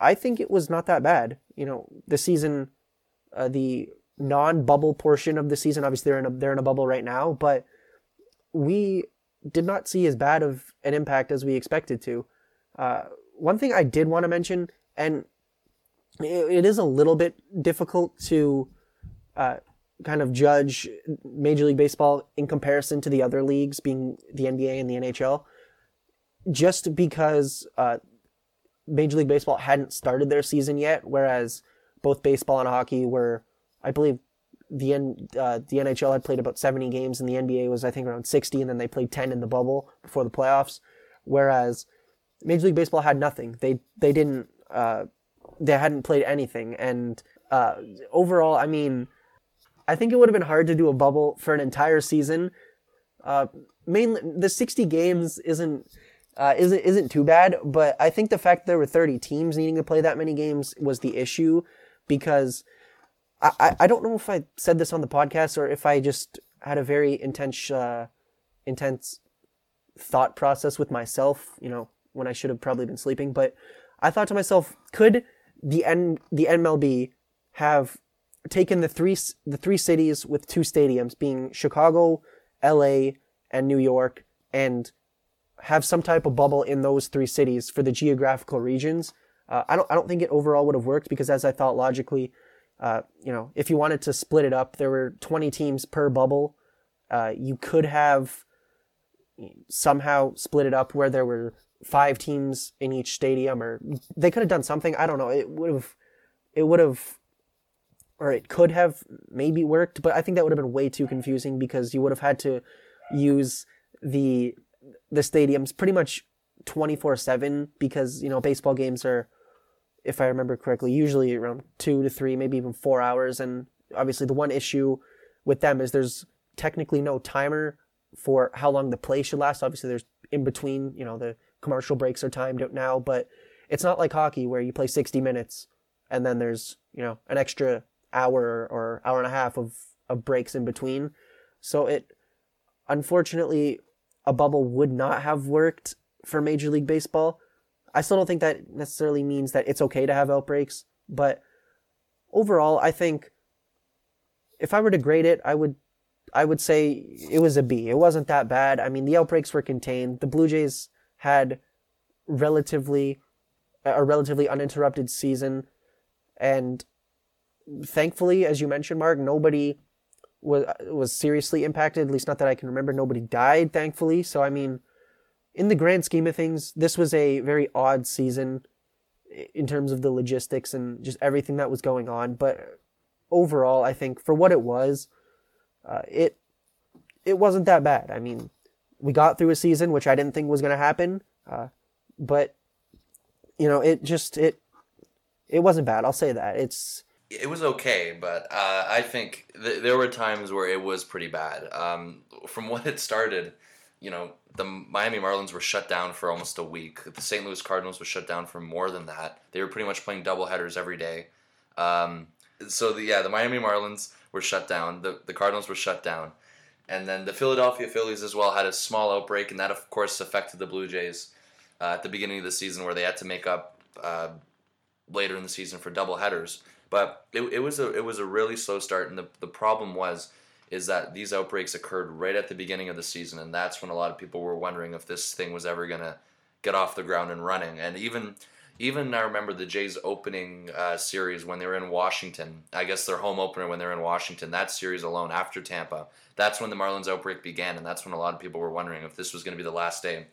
I think it was not that bad. You know, the season, uh, the non-bubble portion of the season. Obviously, they're in a they're in a bubble right now, but we did not see as bad of an impact as we expected to. Uh, one thing I did want to mention, and it, it is a little bit difficult to uh, kind of judge Major League Baseball in comparison to the other leagues, being the NBA and the NHL, just because uh, Major League Baseball hadn't started their season yet, whereas both baseball and hockey were, I believe, the N, uh, the NHL had played about 70 games and the NBA was I think around 60 and then they played 10 in the bubble before the playoffs. Whereas Major League Baseball had nothing. They they didn't uh, they hadn't played anything. And uh, overall I mean I think it would have been hard to do a bubble for an entire season. Uh, mainly the 60 games isn't uh, isn't isn't too bad but I think the fact there were 30 teams needing to play that many games was the issue because I, I don't know if I said this on the podcast or if I just had a very intense uh, intense thought process with myself, you know, when I should have probably been sleeping, but I thought to myself, could the N the MLB have taken the three the three cities with two stadiums being Chicago, LA, and New York and have some type of bubble in those three cities for the geographical regions. Uh, I don't I don't think it overall would have worked because as I thought logically, uh, you know, if you wanted to split it up, there were 20 teams per bubble. Uh, you could have somehow split it up where there were five teams in each stadium, or they could have done something. I don't know. It would have, it would have, or it could have maybe worked, but I think that would have been way too confusing because you would have had to use the the stadiums pretty much 24 7 because you know baseball games are if I remember correctly, usually around two to three, maybe even four hours. And obviously, the one issue with them is there's technically no timer for how long the play should last. Obviously, there's in between, you know, the commercial breaks are timed out now, but it's not like hockey where you play 60 minutes and then there's, you know, an extra hour or hour and a half of, of breaks in between. So it, unfortunately, a bubble would not have worked for Major League Baseball I still don't think that necessarily means that it's okay to have outbreaks, but overall, I think if I were to grade it, I would I would say it was a B. It wasn't that bad. I mean, the outbreaks were contained. The Blue Jays had relatively a relatively uninterrupted season and thankfully as you mentioned Mark, nobody was was seriously impacted, at least not that I can remember. Nobody died thankfully. So I mean, in the grand scheme of things, this was a very odd season in terms of the logistics and just everything that was going on. But overall, I think for what it was, uh, it it wasn't that bad. I mean, we got through a season which I didn't think was going to happen, uh, but you know, it just it it wasn't bad. I'll say that it's. It was okay, but uh, I think th- there were times where it was pretty bad. Um, from [laughs] what it started, you know, the Miami Marlins were shut down for almost a week. The St. Louis Cardinals were shut down for more than that. They were pretty much playing double headers every day. Um, so the, yeah, the Miami Marlins were shut down. The the Cardinals were shut down, and then the Philadelphia Phillies as well had a small outbreak, and that of course affected the Blue Jays uh, at the beginning of the season, where they had to make up uh, later in the season for double headers. But it, it was a it was a really slow start, and the the problem was is that these outbreaks occurred right at the beginning of the season, and that's when a lot of people were wondering if this thing was ever gonna get off the ground and running. And even even I remember the Jays opening uh, series when they were in Washington. I guess their home opener when they were in Washington. That series alone after Tampa, that's when the Marlins outbreak began, and that's when a lot of people were wondering if this was going to be the last day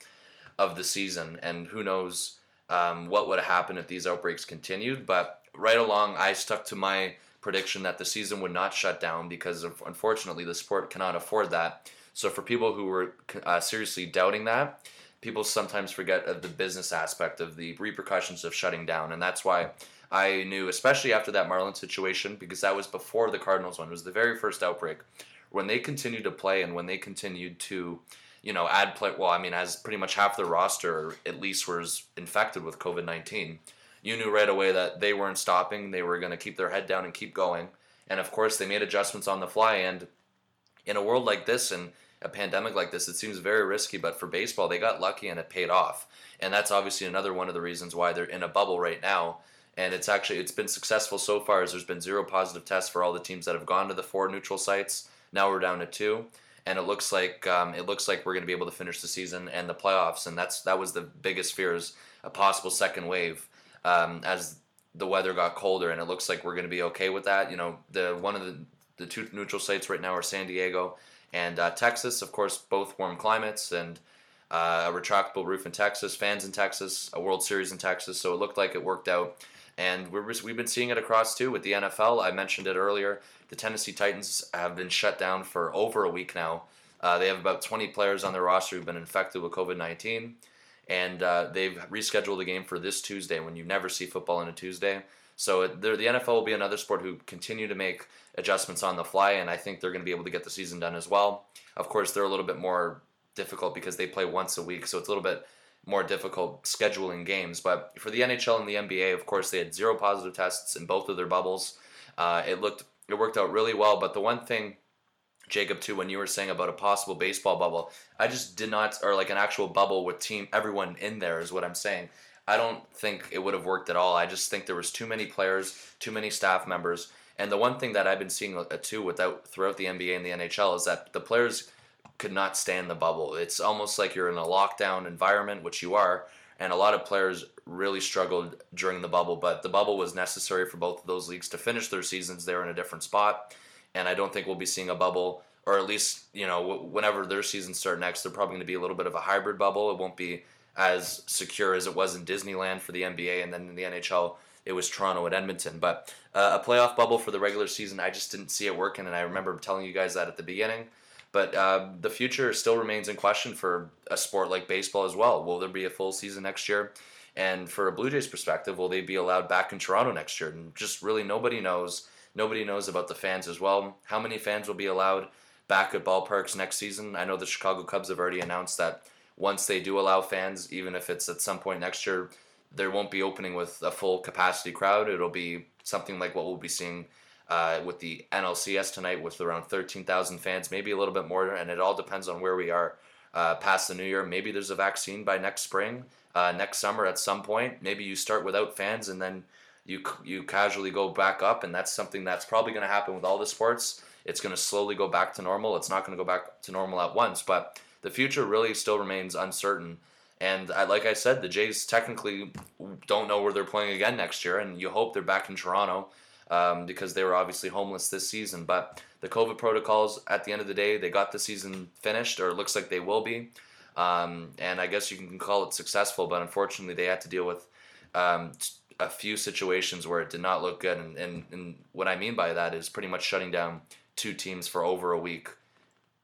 of the season. And who knows um, what would have happened if these outbreaks continued. But right along, I stuck to my prediction that the season would not shut down because of, unfortunately the sport cannot afford that. So for people who were uh, seriously doubting that, people sometimes forget the business aspect of the repercussions of shutting down, and that's why I knew, especially after that Marlin situation, because that was before the Cardinals one. It was the very first outbreak when they continued to play and when they continued to, you know, add play. Well, I mean, as pretty much half the roster at least was infected with COVID nineteen you knew right away that they weren't stopping. They were going to keep their head down and keep going. And of course, they made adjustments on the fly. And in a world like this and a pandemic like this, it seems very risky. But for baseball, they got lucky and it paid off. And that's obviously another one of the reasons why they're in a bubble right now. And it's actually it's been successful so far. As there's been zero positive tests for all the teams that have gone to the four neutral sites. Now we're down to two and it looks like um, it looks like we're going to be able to finish the season and the playoffs, and that's that was the biggest fears a possible second wave um, as the weather got colder, and it looks like we're going to be okay with that. You know, the one of the the two neutral sites right now are San Diego and uh, Texas, of course, both warm climates and uh, a retractable roof in Texas, fans in Texas, a World Series in Texas. So it looked like it worked out. And we're, we've been seeing it across too with the NFL. I mentioned it earlier. The Tennessee Titans have been shut down for over a week now. Uh, they have about 20 players on their roster who've been infected with COVID 19 and uh, they've rescheduled the game for this Tuesday when you never see football on a Tuesday. So the NFL will be another sport who continue to make adjustments on the fly, and I think they're going to be able to get the season done as well. Of course, they're a little bit more difficult because they play once a week, so it's a little bit more difficult scheduling games. But for the NHL and the NBA, of course, they had zero positive tests in both of their bubbles. Uh, it looked it worked out really well. But the one thing, Jacob, too, when you were saying about a possible baseball bubble, I just did not, or like an actual bubble with team everyone in there is what I'm saying. I don't think it would have worked at all. I just think there was too many players, too many staff members, and the one thing that I've been seeing uh, too without throughout the NBA and the NHL is that the players could not stand the bubble. It's almost like you're in a lockdown environment, which you are, and a lot of players really struggled during the bubble. But the bubble was necessary for both of those leagues to finish their seasons. They're in a different spot, and I don't think we'll be seeing a bubble, or at least you know whenever their seasons start next, they're probably going to be a little bit of a hybrid bubble. It won't be as secure as it was in Disneyland for the NBA, and then in the NHL it was Toronto at Edmonton. But uh, a playoff bubble for the regular season, I just didn't see it working, and I remember telling you guys that at the beginning. But uh, the future still remains in question for a sport like baseball as well. Will there be a full season next year? And for a Blue Jays perspective, will they be allowed back in Toronto next year? And just really nobody knows. Nobody knows about the fans as well. How many fans will be allowed back at ballparks next season? I know the Chicago Cubs have already announced that once they do allow fans, even if it's at some point next year, there won't be opening with a full capacity crowd. It'll be something like what we'll be seeing uh, with the NLCS tonight, with around 13,000 fans, maybe a little bit more, and it all depends on where we are uh, past the new year. Maybe there's a vaccine by next spring, uh, next summer at some point. Maybe you start without fans and then you you casually go back up, and that's something that's probably going to happen with all the sports. It's going to slowly go back to normal. It's not going to go back to normal at once, but the future really still remains uncertain. And I, like I said, the Jays technically don't know where they're playing again next year, and you hope they're back in Toronto um, because they were obviously homeless this season. But the COVID protocols, at the end of the day, they got the season finished, or it looks like they will be. Um, and I guess you can call it successful, but unfortunately, they had to deal with um, a few situations where it did not look good. And, and, and what I mean by that is pretty much shutting down two teams for over a week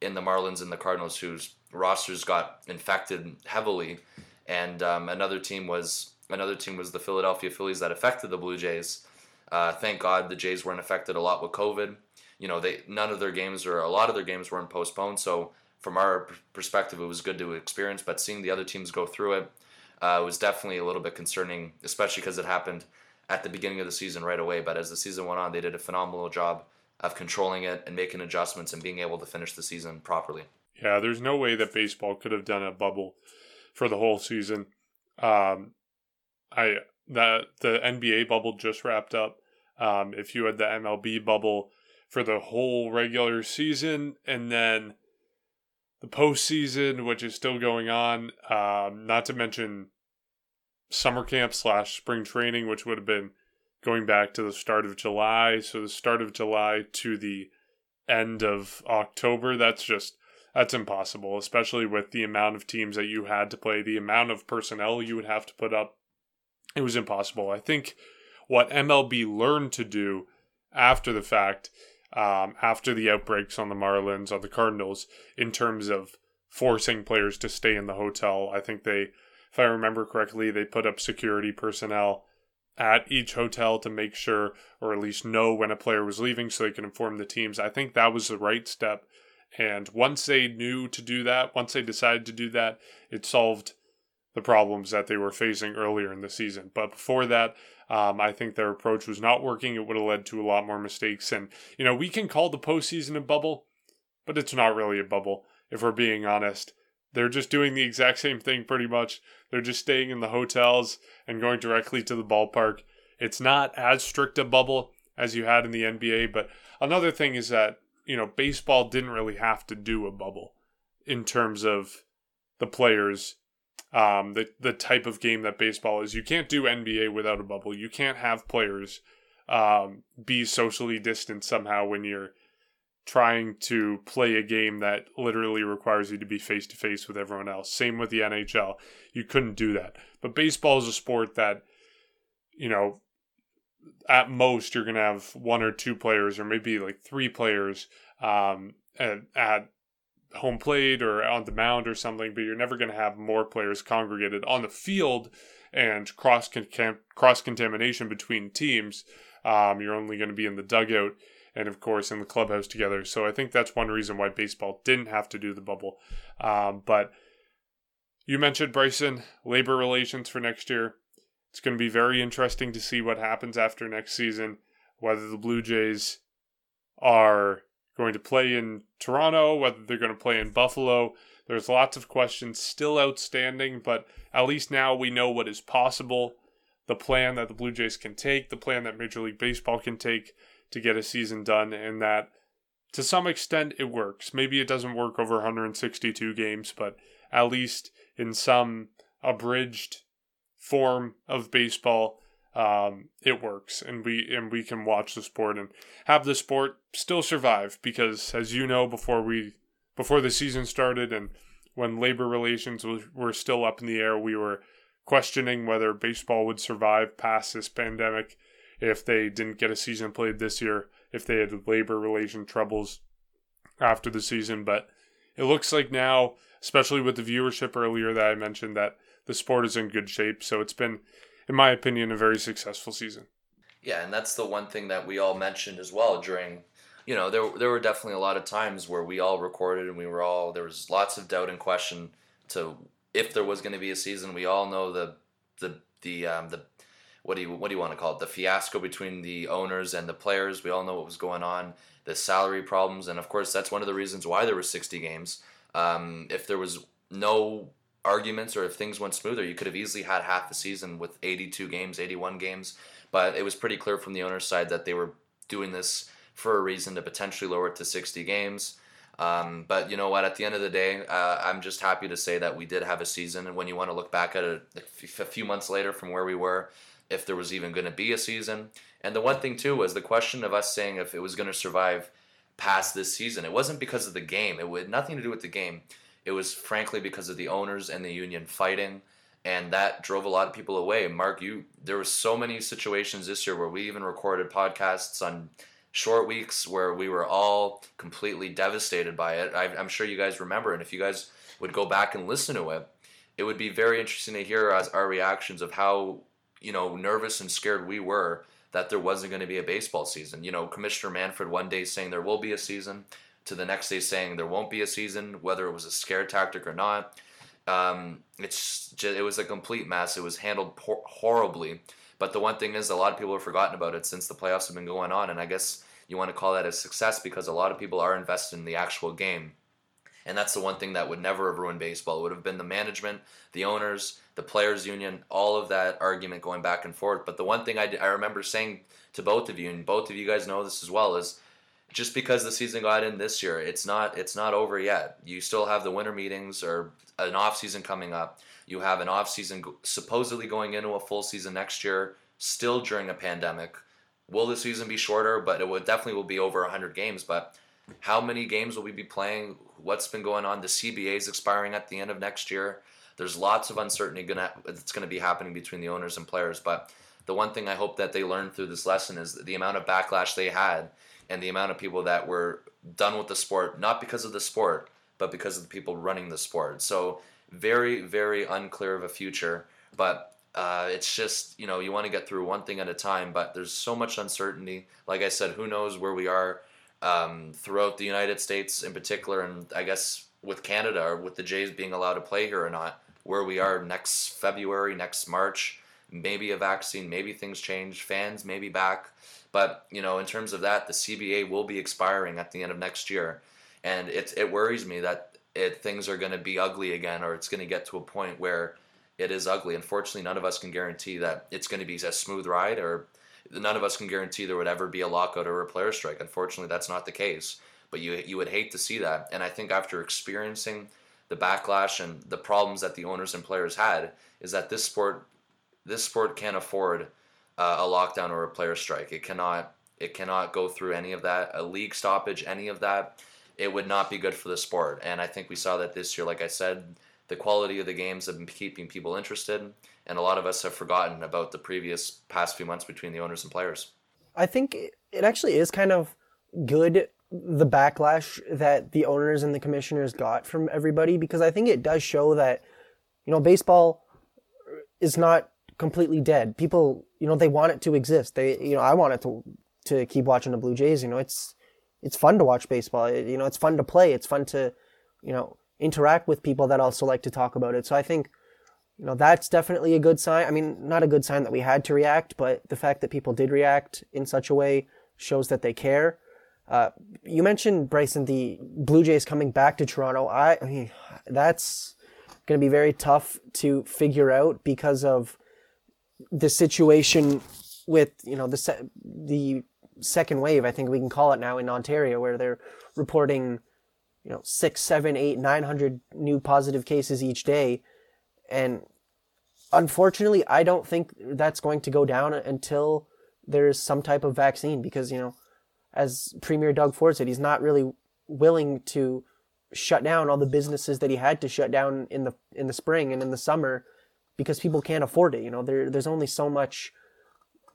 in the Marlins and the Cardinals, whose rosters got infected heavily, and um, another team was another team was the Philadelphia Phillies that affected the Blue Jays. Uh, thank God the Jays weren't affected a lot with COVID. You know, they none of their games or a lot of their games weren't postponed. So from our perspective, it was good to experience. But seeing the other teams go through it uh, was definitely a little bit concerning, especially because it happened at the beginning of the season right away. But as the season went on, they did a phenomenal job of controlling it and making adjustments and being able to finish the season properly. Yeah, there's no way that baseball could have done a bubble for the whole season. Um, I that the NBA bubble just wrapped up. Um, if you had the MLB bubble for the whole regular season and then the postseason, which is still going on, um, not to mention summer camp slash spring training, which would have been going back to the start of July. So the start of July to the end of October, that's just that's impossible, especially with the amount of teams that you had to play, the amount of personnel you would have to put up. It was impossible. I think what MLB learned to do after the fact, um, after the outbreaks on the Marlins, on the Cardinals, in terms of forcing players to stay in the hotel, I think they, if I remember correctly, they put up security personnel at each hotel to make sure or at least know when a player was leaving so they can inform the teams. I think that was the right step and once they knew to do that, once they decided to do that, it solved the problems that they were facing earlier in the season. But before that, um, I think their approach was not working. It would have led to a lot more mistakes. And, you know, we can call the postseason a bubble, but it's not really a bubble, if we're being honest. They're just doing the exact same thing pretty much. They're just staying in the hotels and going directly to the ballpark. It's not as strict a bubble as you had in the NBA. But another thing is that you know, baseball didn't really have to do a bubble in terms of the players, um, the the type of game that baseball is. You can't do NBA without a bubble. You can't have players um, be socially distant somehow when you're trying to play a game that literally requires you to be face to face with everyone else. Same with the NHL. You couldn't do that. But baseball is a sport that, you know, at most you're going to have one or two players or maybe like three players um, at, at home plate or on the mound or something, but you're never going to have more players congregated on the field and cross cross contamination between teams. Um, you're only going to be in the dugout and of course in the clubhouse together. So I think that's one reason why baseball didn't have to do the bubble. Um, but you mentioned Bryson labor relations for next year. It's going to be very interesting to see what happens after next season, whether the Blue Jays are going to play in Toronto, whether they're going to play in Buffalo. There's lots of questions still outstanding, but at least now we know what is possible, the plan that the Blue Jays can take, the plan that Major League Baseball can take to get a season done, and that to some extent it works. Maybe it doesn't work over 162 games, but at least in some abridged form of baseball, um, it works, and we and we can watch the sport and have the sport still survive. Because as you know, before we before the season started and when labor relations was, were still up in the air, we were questioning whether baseball would survive past this pandemic if they didn't get a season played this year, if they had labor relation troubles after the season. But it looks like now, especially with the viewership earlier that I mentioned, that the sport is in good shape. So it's been in my opinion, a very successful season. Yeah, and that's the one thing that we all mentioned as well during, you know, there there were definitely a lot of times where we all recorded and we were all there was lots of doubt and question to if there was going to be a season. We all know the the the um, the what do you what do you want to call it the fiasco between the owners and the players. We all know what was going on, the salary problems, and of course that's one of the reasons why there were sixty games. Um, if there was no arguments or if things went smoother, you could have easily had half the season with 82 games, 81 games. But it was pretty clear from the owner's side that they were doing this for a reason to potentially lower it to 60 games. Um, but you know what? At the end of the day, uh, I'm just happy to say that we did have a season. And when you want to look back at it a few months later from where we were, if there was even going to be a season. And the one thing too was the question of us saying if it was going to survive past this season. It wasn't because of the game. It had nothing to do with the game. It was frankly because of the owners and the union fighting, and that drove a lot of people away. Mark, you there were so many situations this year where we even recorded podcasts on short weeks where we were all completely devastated by it. I, am sure you guys remember, and if you guys would go back and listen to it, it would be very interesting to hear us, our reactions of how you know nervous and scared we were that there wasn't going to be a baseball season. You know, Commissioner Manfred one day saying there will be a season, to the next day saying there won't be a season, whether it was a scare tactic or not. Um, it's just, it was a complete mess. It was handled por- horribly. But the one thing is, a lot of people have forgotten about it since the playoffs have been going on, and I guess you want to call that a success because a lot of people are invested in the actual game. And that's the one thing that would never have ruined baseball. It would have been the management, the owners, the players' union, all of that argument going back and forth. But the one thing I, I remember saying to both of you, and both of you guys know this as well, is just because the season got in this year, it's not it's not over yet. You still have the winter meetings or an off season coming up. You have an off season supposedly going into a full season next year, still during a pandemic. Will the season be shorter? But it would definitely will be over 100 games. But how many games will we be playing? What's been going on? The CBA is expiring at the end of next year. There's lots of uncertainty gonna that's going to be happening between the owners and players. But the one thing I hope that they learned through this lesson is the amount of backlash they had and the amount of people that were done with the sport, not because of the sport, but because of the people running the sport. So very, very unclear of a future. But uh, it's just you know you want to get through one thing at a time. But there's so much uncertainty. Like I said, who knows where we are um, throughout the United States in particular, and I guess with Canada or with the Jays being allowed to play here or not, where we are next February, next March. Maybe a vaccine, maybe things change, fans maybe back. But you know, in terms of that, the CBA will be expiring at the end of next year, and it it worries me that it things are going to be ugly again, or it's going to get to a point where it is ugly. Unfortunately, none of us can guarantee that it's going to be a smooth ride, or none of us can guarantee there would ever be a lockout or a player strike. Unfortunately, that's not the case. But you you would hate to see that, and I think after experiencing the backlash and the problems that the owners and players had, is that this sport this sport can't afford uh, a lockdown or a player strike. It cannot it cannot go through any of that. A league stoppage, any of that, it would not be good for the sport. And I think we saw that this year. Like I said, the quality of the games have been keeping people interested, and a lot of us have forgotten about the previous past few months between the owners and players. I think it actually is kind of good the backlash that the owners and the commissioners got from everybody because I think it does show that you know baseball is not completely dead. People, you know, they want it to exist. They, you know, I want it to to keep watching the Blue Jays. You know, it's it's fun to watch baseball. It, you know, it's fun to play. It's fun to, you know, interact with people that also like to talk about it. So I think, you know, that's definitely a good sign. I mean, not a good sign that we had to react, but the fact that people did react in such a way shows that they care. Uh, you mentioned Bryson the Blue Jays coming back to Toronto. I, I mean, that's going to be very tough to figure out because of the situation with you know the se- the second wave. I think we can call it now in Ontario, where they're reporting you know six, seven, eight, nine hundred new positive cases each day, and unfortunately, I don't think that's going to go down until there's some type of vaccine because you know as Premier Doug Ford said, he's not really willing to shut down all the businesses that he had to shut down in the in the spring and in the summer because people can't afford it. You know, there there's only so much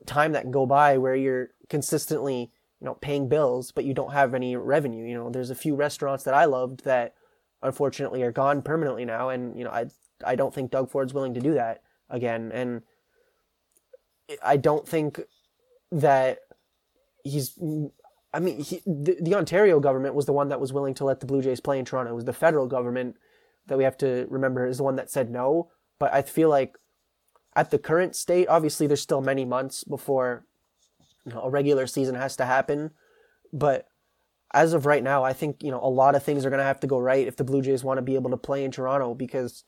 time that can go by where you're consistently you know paying bills but you don't have any revenue. You know, there's a few restaurants that I loved that unfortunately are gone permanently now, and you know I I don't think Doug Ford's willing to do that again, and I don't think that he's I mean, he, the, the, Ontario government was the one that was willing to let the Blue Jays play in Toronto. It was the federal government that we have to remember is the one that said no. But I feel like at the current state, obviously, there's still many months before you know, a regular season has to happen. But as of right now, I think you know a lot of things are going to have to go right if the Blue Jays want to be able to play in Toronto. Because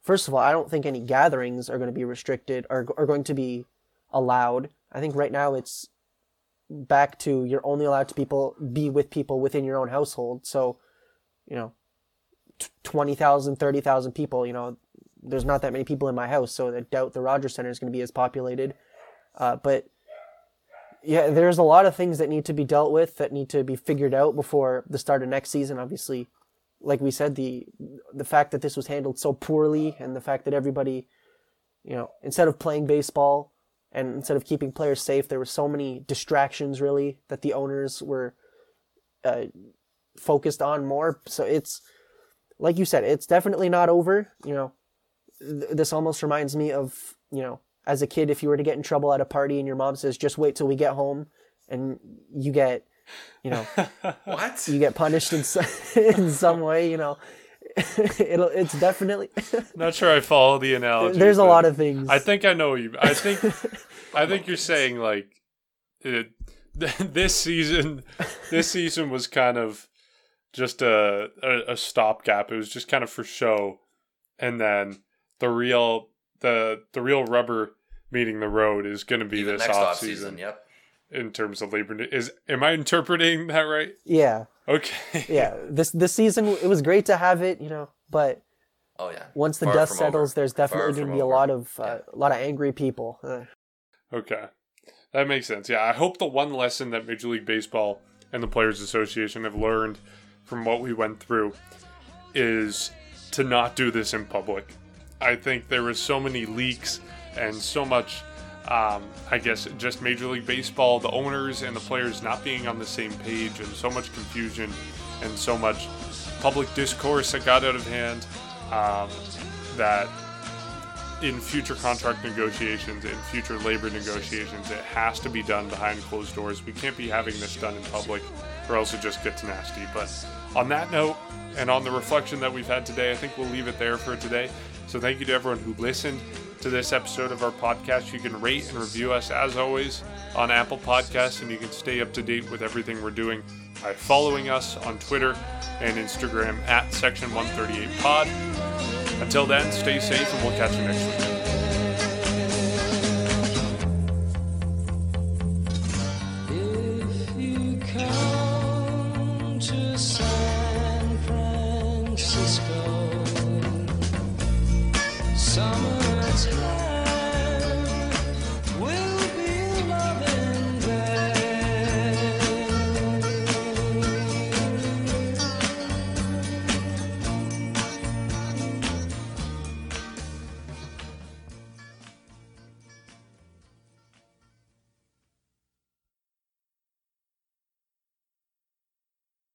first of all, I don't think any gatherings are going to be restricted or are going to be allowed. I think right now it's back to you're only allowed to people be with people within your own household. So, you know, t- 20,000, 30,000 people, you know, there's not that many people in my house, so I doubt the Rogers Center is going to be as populated. Uh, but yeah, there's a lot of things that need to be dealt with that need to be figured out before the start of next season. Obviously, like we said, the the fact that this was handled so poorly and the fact that everybody, you know, instead of playing baseball, and instead of keeping players safe, there were so many distractions really that the owners were uh, focused on more. So it's like you said, it's definitely not over. You know, th- this almost reminds me of you know, as a kid, if you were to get in trouble at a party and your mom says, "Just wait till we get home," and you get, you know, [laughs] what you get punished in some, [laughs] in some way. You know, [laughs] It'll, it's definitely not sure I follow the analogy. There's a lot of things. I think I know you. I think I think you're saying like it, this season. This season was kind of just a, a a stopgap. It was just kind of for show, and then the real the the real rubber meeting the road is going to be Even this off season. Yep. In terms of labor, is am I interpreting that right? Yeah. Okay. yeah, this this season it was great to have it, you know, but oh yeah, once the Far dust settles, over. there's definitely going to be over. a lot of uh, yeah. a lot of angry people. Uh, okay, that makes sense. Yeah, I hope the one lesson that Major League Baseball and the Players Association have learned from what we went through is to not do this in public. I think there was so many leaks and so much um, I guess just Major League Baseball, the owners and the players not being on the same page, and so much confusion and so much public discourse that got out of hand um, that in future contract negotiations, in future labor negotiations, it has to be done behind closed doors. We can't be having this done in public, or else it just gets nasty. But on that note, and on the reflection that we've had today, I think we'll leave it there for today. So thank you to everyone who listened to this episode of our podcast. You can rate and review us as always on Apple Podcasts, and you can stay up to date with everything we're doing by following us on Twitter and Instagram at Section 138 Pod. Until then, stay safe, and we'll catch you next week.